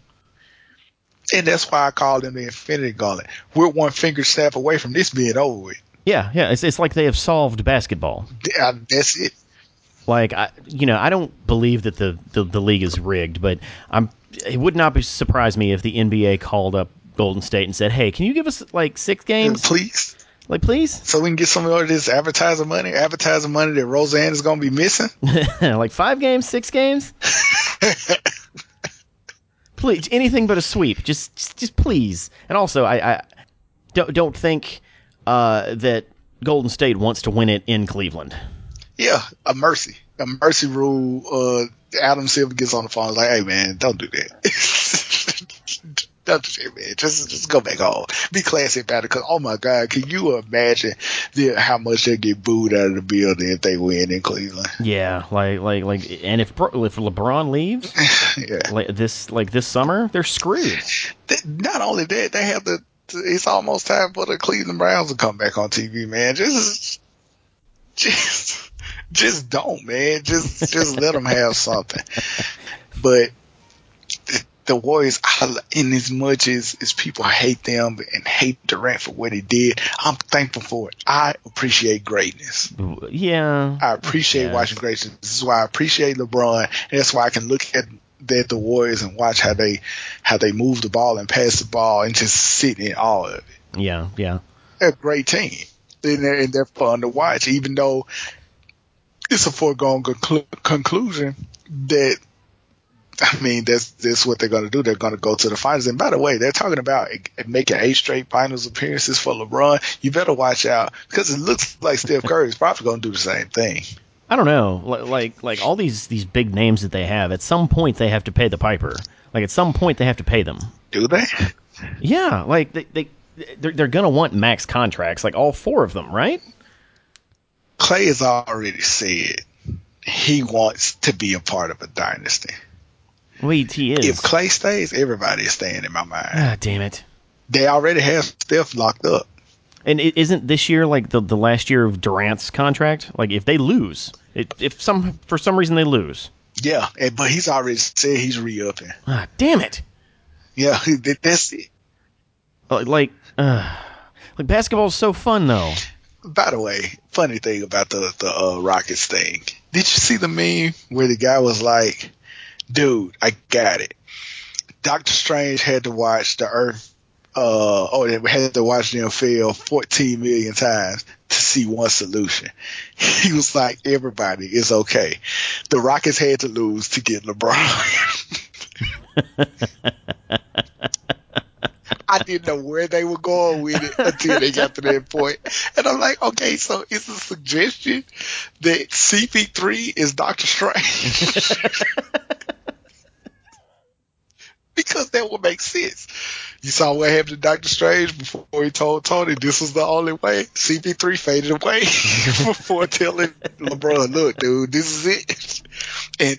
And that's why I call them the Infinity Gauntlet. We're one finger snap away from this being over with.
Yeah, yeah. It's it's like they have solved basketball.
Yeah, That's it.
Like I, you know, I don't believe that the, the, the league is rigged, but I'm. It would not be surprise me if the NBA called up Golden State and said, "Hey, can you give us like six games,
please?"
Like, please,
so we can get some of this advertising money, advertising money that Roseanne is going to be missing. [LAUGHS]
like five games, six games. [LAUGHS] please, anything but a sweep. Just, just, just please. And also, I, I don't don't think uh, that Golden State wants to win it in Cleveland.
Yeah, a mercy, a mercy rule. Uh, Adam Silver gets on the phone like, "Hey man, don't do that. [LAUGHS] don't do that, man. Just just go back home. Be classy about it. Cause oh my god, can you imagine the, how much they get booed out of the building if they win in Cleveland?
Yeah, like like like, and if if LeBron leaves, [LAUGHS]
yeah,
like this like this summer, they're screwed.
They, not only that, they have the. It's almost time for the Cleveland Browns to come back on TV, man. Just, just just don't, man. Just just let them have something. But the, the Warriors, in as much as, as people hate them and hate Durant for what he did, I'm thankful for it. I appreciate greatness.
Yeah.
I appreciate watching greatness. This is why I appreciate LeBron. And that's why I can look at at the Warriors and watch how they how they move the ball and pass the ball and just sit in all of it.
Yeah, yeah.
They're a great team. And they're, and they're fun to watch, even though it's a foregone conclu- conclusion that I mean that's that's what they're going to do. They're going to go to the finals. And by the way, they're talking about making eight straight finals appearances for LeBron. You better watch out because it looks like Steph Curry is probably going to do the same thing.
I don't know, like like all these these big names that they have. At some point, they have to pay the piper. Like at some point, they have to pay them.
Do they?
Yeah, like they they they're, they're going to want max contracts, like all four of them, right?
Klay has already said he wants to be a part of a dynasty.
Wait, he is.
If Klay stays, everybody is staying in my mind.
Ah, damn it.
They already have Steph locked up.
And it isn't this year like the the last year of Durant's contract? Like if they lose, it, if some for some reason they lose,
Yeah, but he's already said he's re-upping.
ah, damn it!
Yeah, [LAUGHS] that's it.
Like like, uh, like basketball is so fun though.
By the way, funny thing about the the uh, Rockets thing. Did you see the meme where the guy was like, "Dude, I got it." Doctor Strange had to watch the Earth, uh, or they had to watch them fail 14 million times to see one solution. [LAUGHS] He was like, "Everybody is okay." The Rockets had to lose to get LeBron. [LAUGHS] [LAUGHS] I didn't know where they were going with it until they got to that point. And I'm like, okay, so it's a suggestion that CP3 is Doctor Strange. [LAUGHS] because that would make sense. You saw what happened to Doctor Strange before he told Tony this was the only way. CP3 faded away [LAUGHS] before telling LeBron, look, dude, this is it. And.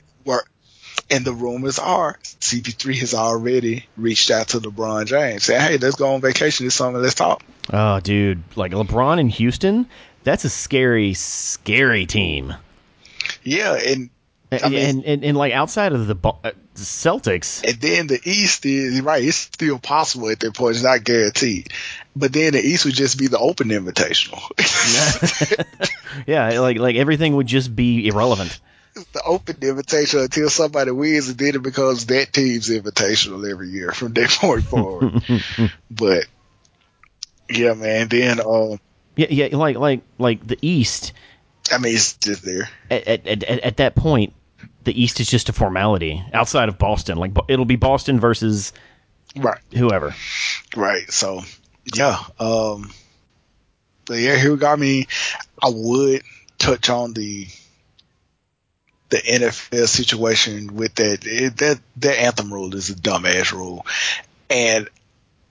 And the rumors are CP3 has already reached out to LeBron James, saying, "Hey, let's go on vacation this summer. Let's talk."
Oh, dude, like LeBron in Houston, that's a scary, scary team.
Yeah, and
And
I mean-
and, and, and, like outside of the uh, Celtics,
and then the East is right. It's still possible at that point. It's not guaranteed, but then the East would just be the Open Invitational. [LAUGHS] [LAUGHS]
yeah, like like everything would just be irrelevant.
The Open Invitational until somebody wins, and then it becomes that team's Invitational every year from that [LAUGHS] point forward. [LAUGHS] but yeah, man. Then um,
Yeah, yeah, like like like the East
I mean, it's just there.
at at, at, at that point, the East is just a formality outside of Boston. Like it'll be Boston versus
Right.
whoever.
Right. So, yeah. Um, but yeah, here we go. I mean, I would touch on the the NFL situation with that. It, that that anthem rule is a dumbass rule, and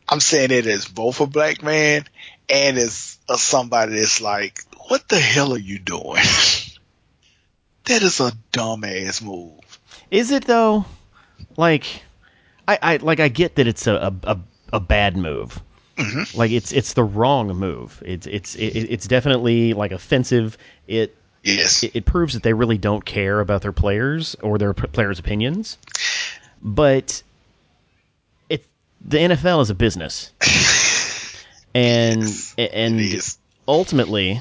I'm saying it as both a black man and as a somebody that's like, what the hell are you doing? [LAUGHS] that is a dumbass move.
Is it though? Like, I, I like I get that it's a a, a, bad move.
Mhm.
Like it's it's the wrong move. It's it's it, it's definitely like offensive. It,
Yes.
it it proves that they really don't care about their players or their p- players' opinions. But it the NFL is a business, [LAUGHS] and
Yes,
and ultimately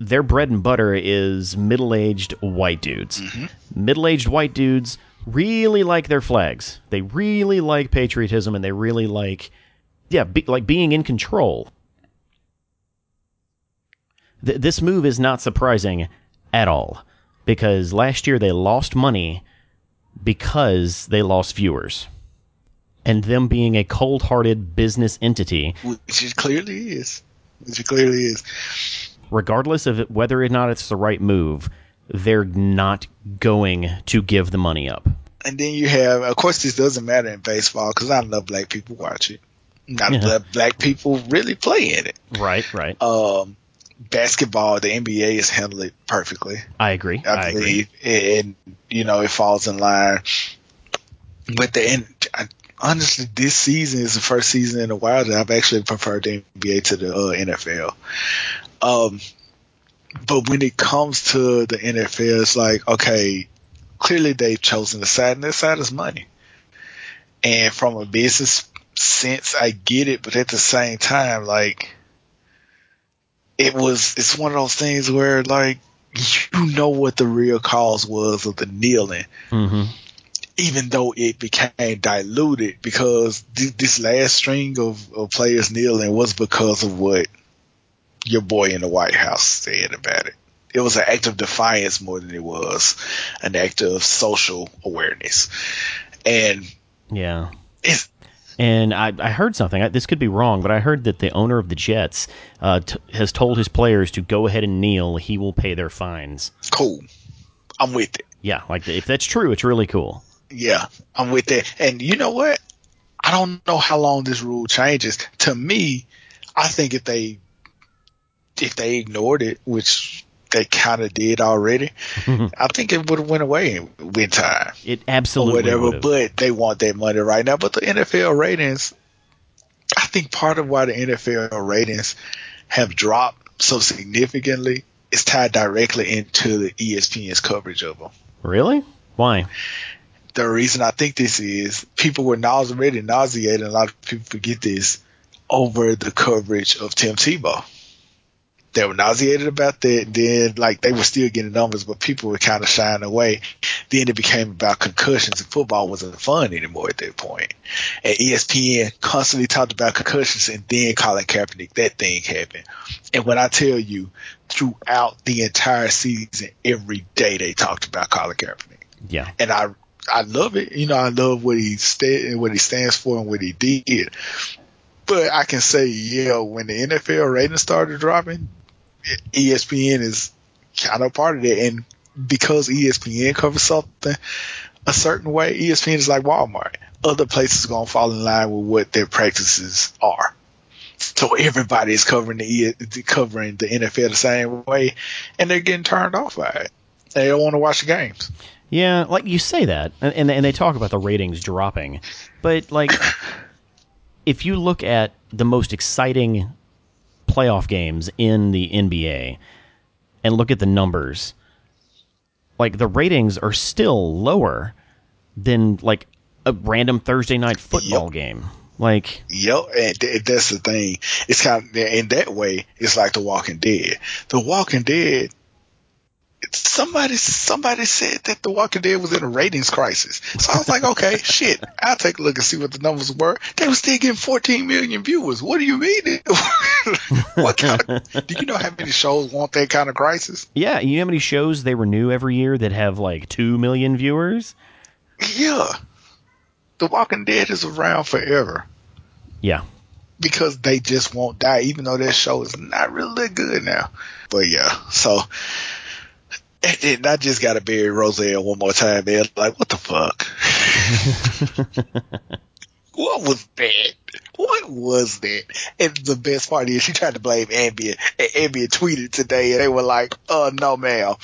their bread and butter is middle-aged white dudes.
Mm-hmm.
Middle-aged white dudes really like their flags. They really like patriotism and they really like yeah, be, like being in control. Th- this move is not surprising at all because last year they lost money because they lost viewers. And them being a cold-hearted business entity
Which it clearly is. Which it clearly is.
regardless of whether or not it's the right move, they're not going to give the money up.
And then you have, of course, this doesn't matter in baseball because not enough black people watch it. Not
Yeah.
enough black people really play in it.
Right, right.
Um, basketball, the NBA has handled it perfectly,
I agree.
I,
I, agree.
believe, and you know it falls in line. But the end, I, honestly, this season is the first season in a while that I've actually preferred the NBA to the uh, NFL. Um, but when it comes to the NFL, it's like, okay, clearly they've chosen the side, and their side is money. And from a business sense, I get it, but at the same time, like, it was, it's one of those things where, like, you know what the real cause was of the kneeling,
hmm
even though it became diluted because th- this last string of, of players kneeling was because of what your boy in the White House said about it. It was an act of defiance more than it was an act of social awareness. And
Yeah.
it's,
And I, I heard something. I, this could be wrong, but I heard that the owner of the Jets uh, t- has told his players to go ahead and kneel. He will pay their fines.
cool. I'm with it.
Yeah, like if that's true, it's really cool.
Yeah, I'm with it. And you know what? I don't know how long this rule changes. To me, I think if they if they ignored it, which they kind of did already, mm-hmm. I think it would have went away with time
It absolutely
whatever.
would've.
But they want that money right now. But the NFL ratings, I think part of why the NFL ratings have dropped so significantly is tied directly into the ESPN's coverage of them.
Really? Why?
The reason I think this is people were already nauseated, a lot of people forget this, over the coverage of Tim Tebow they were nauseated about that. Then, like, they were still getting numbers, but people were kind of shying away. Then it became about concussions, and football wasn't fun anymore at that point. And ESPN constantly talked about concussions, and then Colin Kaepernick, that thing happened. And when I tell you, throughout the entire season, every day they talked about Colin Kaepernick.
Yeah.
And I, I love it. You know, I love what he sta- what he stands for and what he did. But I can say, yeah, when the NFL ratings started dropping, ESPN is kind of part of it. And because ESPN covers something a certain way, ESPN is like Walmart. Other places are going to fall in line with what their practices are. So everybody is covering the covering the NFL the same way, and they're getting turned off by it. They don't want to watch the games.
Yeah, like you say that, and and they talk about the ratings dropping, but like [COUGHS] if you look at the most exciting playoff games in the NBA and look at the numbers, like the ratings are still lower than like a random Thursday night football yep. game. Like,
yep, and th- that's the thing. It's kind of in that way. It's like The Walking Dead. The Walking Dead somebody somebody said that The Walking Dead was in a ratings crisis. So I was like, okay, [LAUGHS] shit, I'll take a look and see what the numbers were. They were still getting 14 million viewers. What do you mean? [LAUGHS] what kind of, do you know how many shows want that kind of crisis?
Yeah, you know how many shows they renew every year that have like 2 million viewers?
Yeah. The Walking Dead is around forever.
Yeah.
Because they just won't die, even though that show is not really good now. But yeah, so and then I just got to bury Roseanne one more time, man. Like, what the fuck? [LAUGHS] what was that? What was that? And the best part is she tried to blame Ambien. And Ambien tweeted today and they were like, oh no ma'am.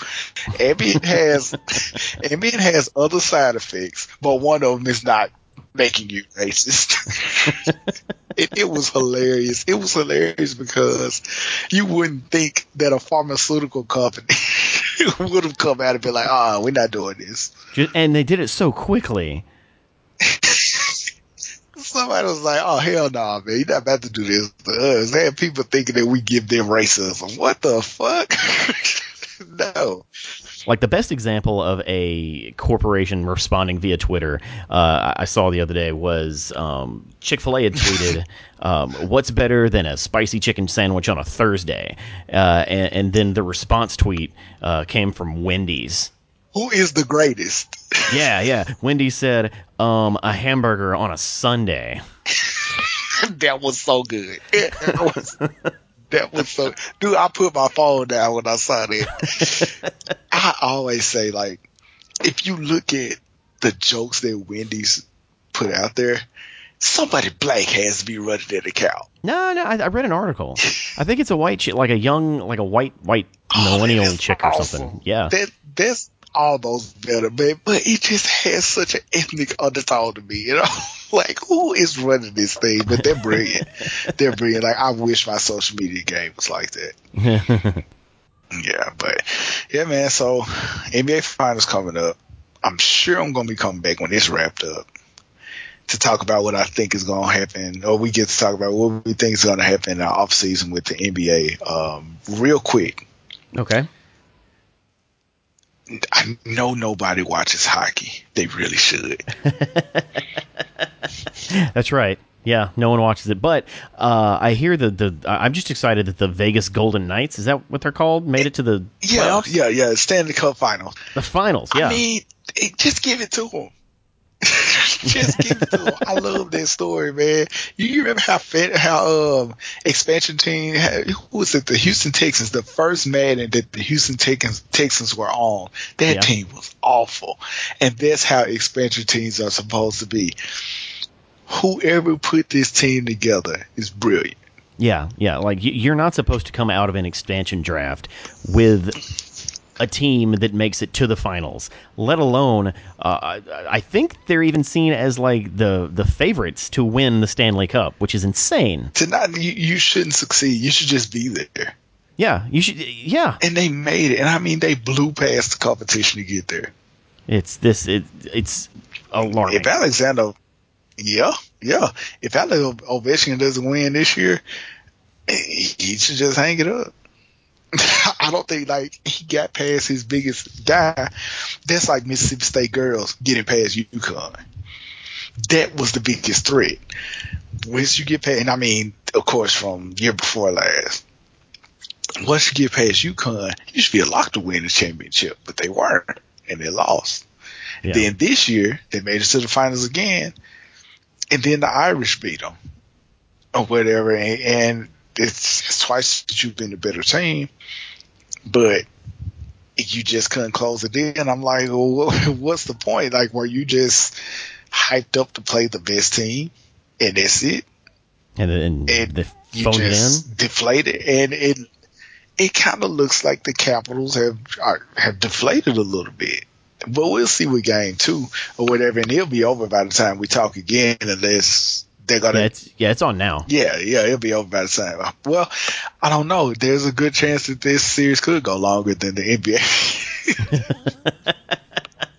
Ambien has, [LAUGHS] Ambien has other side effects, but one of them is not making you racist. [LAUGHS] it, it was hilarious. It was hilarious because you wouldn't think that a pharmaceutical company [LAUGHS] would have come out and been like, "Ah, oh, we're not doing this."
And they did it so quickly. [LAUGHS]
Somebody was like, "Oh hell no, nah, man! You're not about to do this to us." They have people thinking that we give them racism. What the fuck? no.
Like the best example of a corporation responding via Twitter, uh, I saw the other day was um, Chick Fil A had tweeted, [LAUGHS] um, "What's better than a spicy chicken sandwich on a Thursday?" Uh, and, and, then the response tweet uh, came from Wendy's.
Who is the greatest?
yeah, yeah. Wendy said, um, "A hamburger on a Sunday." [LAUGHS]
that was so good. [LAUGHS] that was so, dude. I put my phone down when I saw that. [LAUGHS] I always say, like, if you look at the jokes that Wendy's put out there, somebody black has to be running that account.
No, no, I, I read an article. I think it's a white chick, like a young, like a white white [LAUGHS] oh, millennial chick or something. Yeah,
that that's almost better, man. But it just has such an ethnic undertone to me, you know. [LAUGHS] like who is running this thing? But they're brilliant. they're brilliant. Like I wish my social media game was like that. [LAUGHS] yeah, but yeah, man. So NBA finals coming up. I'm sure I'm gonna be coming back when it's wrapped up to talk about what I think is going to happen, or we get to talk about what we think is going to happen in our off season with the NBA. Um, real quick.
Okay.
I know nobody watches hockey. They really should. [LAUGHS]
That's right. Yeah, no one watches it, but uh, I hear the the. I'm just excited that the Vegas Golden Knights is that what they're called made it to the
yeah
playoffs?
yeah yeah Stanley Cup Finals.
The finals, yeah.
I mean, just give it to them. [LAUGHS] just give it to them. I love that story, man. You remember how how um expansion team who was it? The Houston Texans, the first Madden that the Houston Texans Texans were on. That yeah. team was awful, and that's how expansion teams are supposed to be. Whoever put this team together is brilliant.
Yeah, yeah. Like you're not supposed to come out of an expansion draft with a team that makes it to the finals. Let alone, uh, I think they're even seen as like the the favorites to win the Stanley Cup, which is insane.
To not you, you shouldn't succeed. You should just be there.
Yeah, you should. Yeah,
and they made it, and I mean they blew past the competition to get there.
It's this. It, it's alarming.
If Alexander, yeah, yeah. If Alexander Ovechkin doesn't win this year, he should just hang it up. [LAUGHS] I don't think like he got past his biggest guy. That's like Mississippi State girls getting past UConn. That was the biggest threat. Once you get past, and I mean, of course, from year before last, once you get past UConn, you should be a lock to win the championship, but they weren't, and they lost. Yeah. Then this year, they made it to the finals again, and then the Irish beat them, or whatever, and, and it's, it's twice that you've been a better team, but you just couldn't close it in. I'm like, well, [LAUGHS] what's the point? Like, were you just hyped up to play the best team, and that's it?
And then and you just
deflated, and it it kind of looks like the Capitals have are, have deflated a little bit. But we'll see with game two or whatever, and it'll be over by the time we talk again, unless they're gonna.
Yeah, it's, yeah, it's on now.
Yeah, yeah, it'll be over by the time. Well, I don't know. There's a good chance that this series could go longer than the
NBA. [LAUGHS]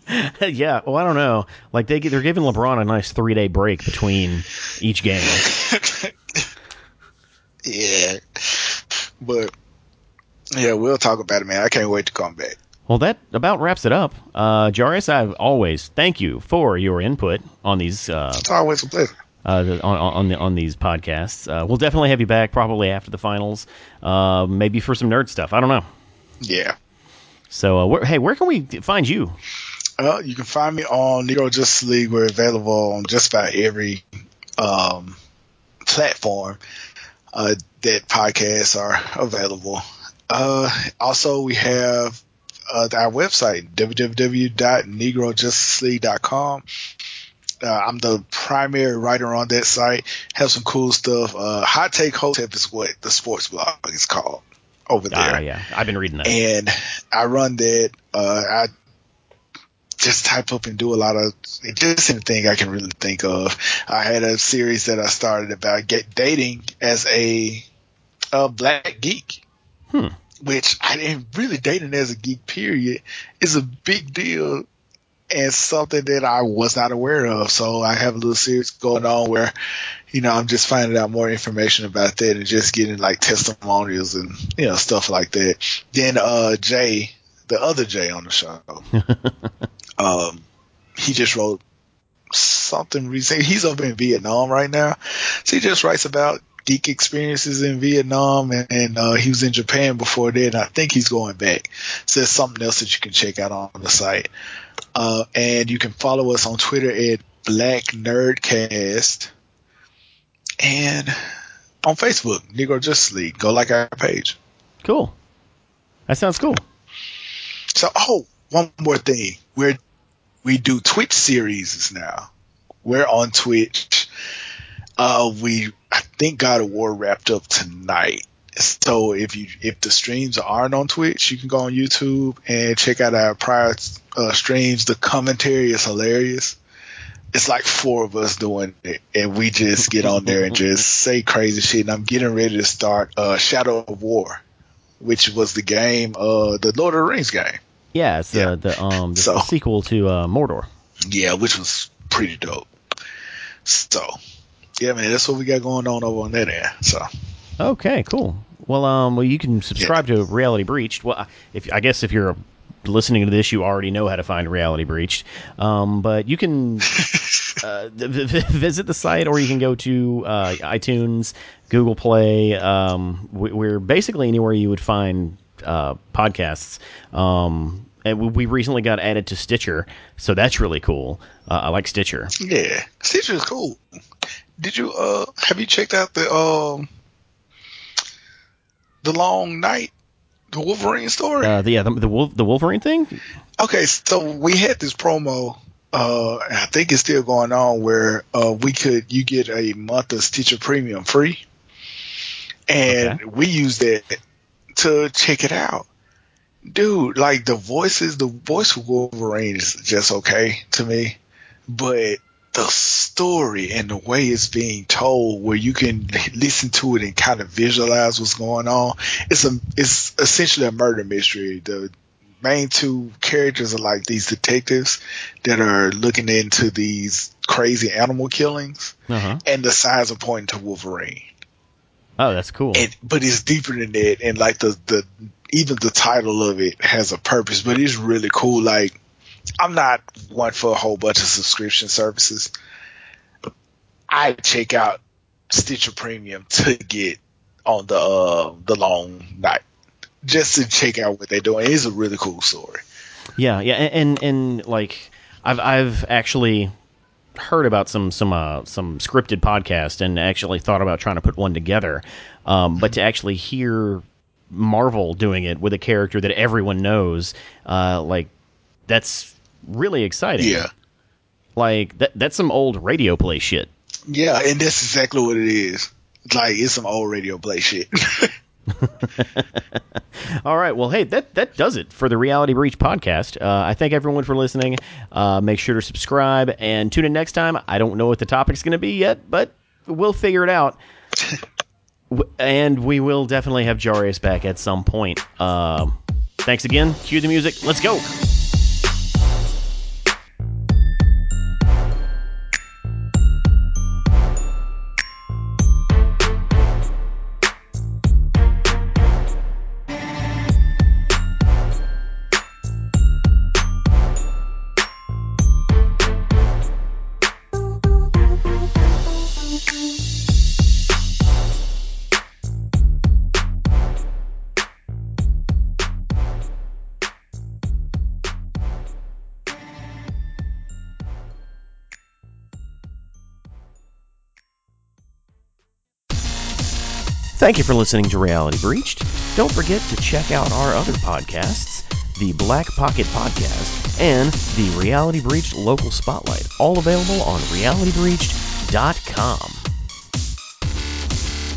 [LAUGHS] yeah, well, I don't know. Like they they're giving LeBron a nice three day break between each game. [LAUGHS]
yeah, but yeah, we'll talk about it, man. I can't wait to come back.
Well, that about wraps it up. Uh, Jarius, I've always thank you for your input on these. Uh,
it's always a pleasure.
Uh, on on, the, on these podcasts, uh, we'll definitely have you back probably after the finals, uh, maybe for some nerd stuff. I don't know.
Yeah.
So, uh, where, hey, where can we find you?
Uh, you can find me on Negro Justice League. We're available on just about every um, platform uh, that podcasts are available. Uh, also, we have uh, our website, www.negrojustice.com. Uh, I'm the primary writer on that site. Have some cool stuff. Uh, Hot Take Hotep is what the sports blog is called over there. Ah,
yeah, I've been reading that.
And I run that. Uh, I just type up and do a lot of just anything I can really think of. I had a series that I started about get dating as a, a black geek.
Hmm.
Which I didn't really dating as a geek period is a big deal and something that I was not aware of. So I have a little series going on where, you know, I'm just finding out more information about that and just getting like testimonials and, you know, stuff like that. Then, uh, Jay, the other Jay on the show, [LAUGHS] um, he just wrote something recently. He's over in Vietnam right now. So he just writes about geek experiences in Vietnam, and, and uh, he was in Japan before that. I think he's going back. So there's something else that you can check out on the site. Uh, and you can follow us on Twitter at Black Nerdcast, and on Facebook, Negro Justice League. Go like our page.
Cool. That sounds cool.
So, oh, one more thing. We're we do Twitch series now. We're on Twitch. Uh, we I think God of War wrapped up tonight. So if you if the streams aren't on Twitch, you can go on YouTube and check out our prior uh, streams. The commentary is hilarious. It's like four of us doing it, and we just get on there and just [LAUGHS] say crazy shit. And I'm getting ready to start uh, Shadow of War, which was the game, uh, the Lord of the Rings game.
Yeah, it's yeah. the the um the, so, sequel to uh, Mordor.
Yeah, which was pretty dope. So yeah, man, that's what we got going on over on that end. So.
Okay, cool. Well, um, well, you can subscribe yeah. to Reality Breached. Well, if I guess if you're listening to this, you already know how to find Reality Breached. Um, but you can [LAUGHS] uh, visit the site, or you can go to uh, iTunes, Google Play. Um, we're basically anywhere you would find uh, podcasts. Um, and we recently got added to Stitcher, so that's really cool. Uh, I like Stitcher.
Yeah, Stitcher is cool did you uh have you checked out the um the long night the Wolverine story?
Uh, the, yeah, the, the Wolf, the Wolverine thing.
Okay, so we had this promo. Uh, I think it's still going on where uh, we could you get a month of Stitcher Premium free, and okay. we used that to check it out. dude, like the voices, the voice of Wolverine is just okay to me, but the story and the way it's being told, where you can listen to it and kind of visualize what's going on, it's a it's essentially a murder mystery. The main two characters are like these detectives that are looking into these crazy animal killings,
Uh-huh.
and the signs are pointing to Wolverine.
Oh, that's cool.
And, but it's deeper than that, and like the the even the title of it has a purpose. But it's really cool. Like I'm not one for a whole bunch of subscription services. I check out Stitcher Premium to get on the uh, the long night just to check out what they're doing. It's a really cool story.
Yeah, yeah, and, and and like I've I've actually heard about some some uh, some scripted podcast and actually thought about trying to put one together, um, but to actually hear Marvel doing it with a character that everyone knows, uh, like that's really exciting.
Yeah.
like that that's some old radio play shit.
Yeah, and that's exactly what it is. Like it's some old radio play shit. [LAUGHS] [LAUGHS]
All right. Well, hey, that that does it for the Reality Breach podcast. Uh, I thank everyone for listening. Uh, make sure to subscribe and tune in next time. I don't know what the topic's going to be yet, but we'll figure it out. [LAUGHS] And we will definitely have Jarius back at some point. Um, thanks again. Cue the music. Let's go. Thank you for listening to Reality Breached. Don't forget to check out our other podcasts, the Black Pocket Podcast and the Reality Breached Local Spotlight, all available on realitybreached.com.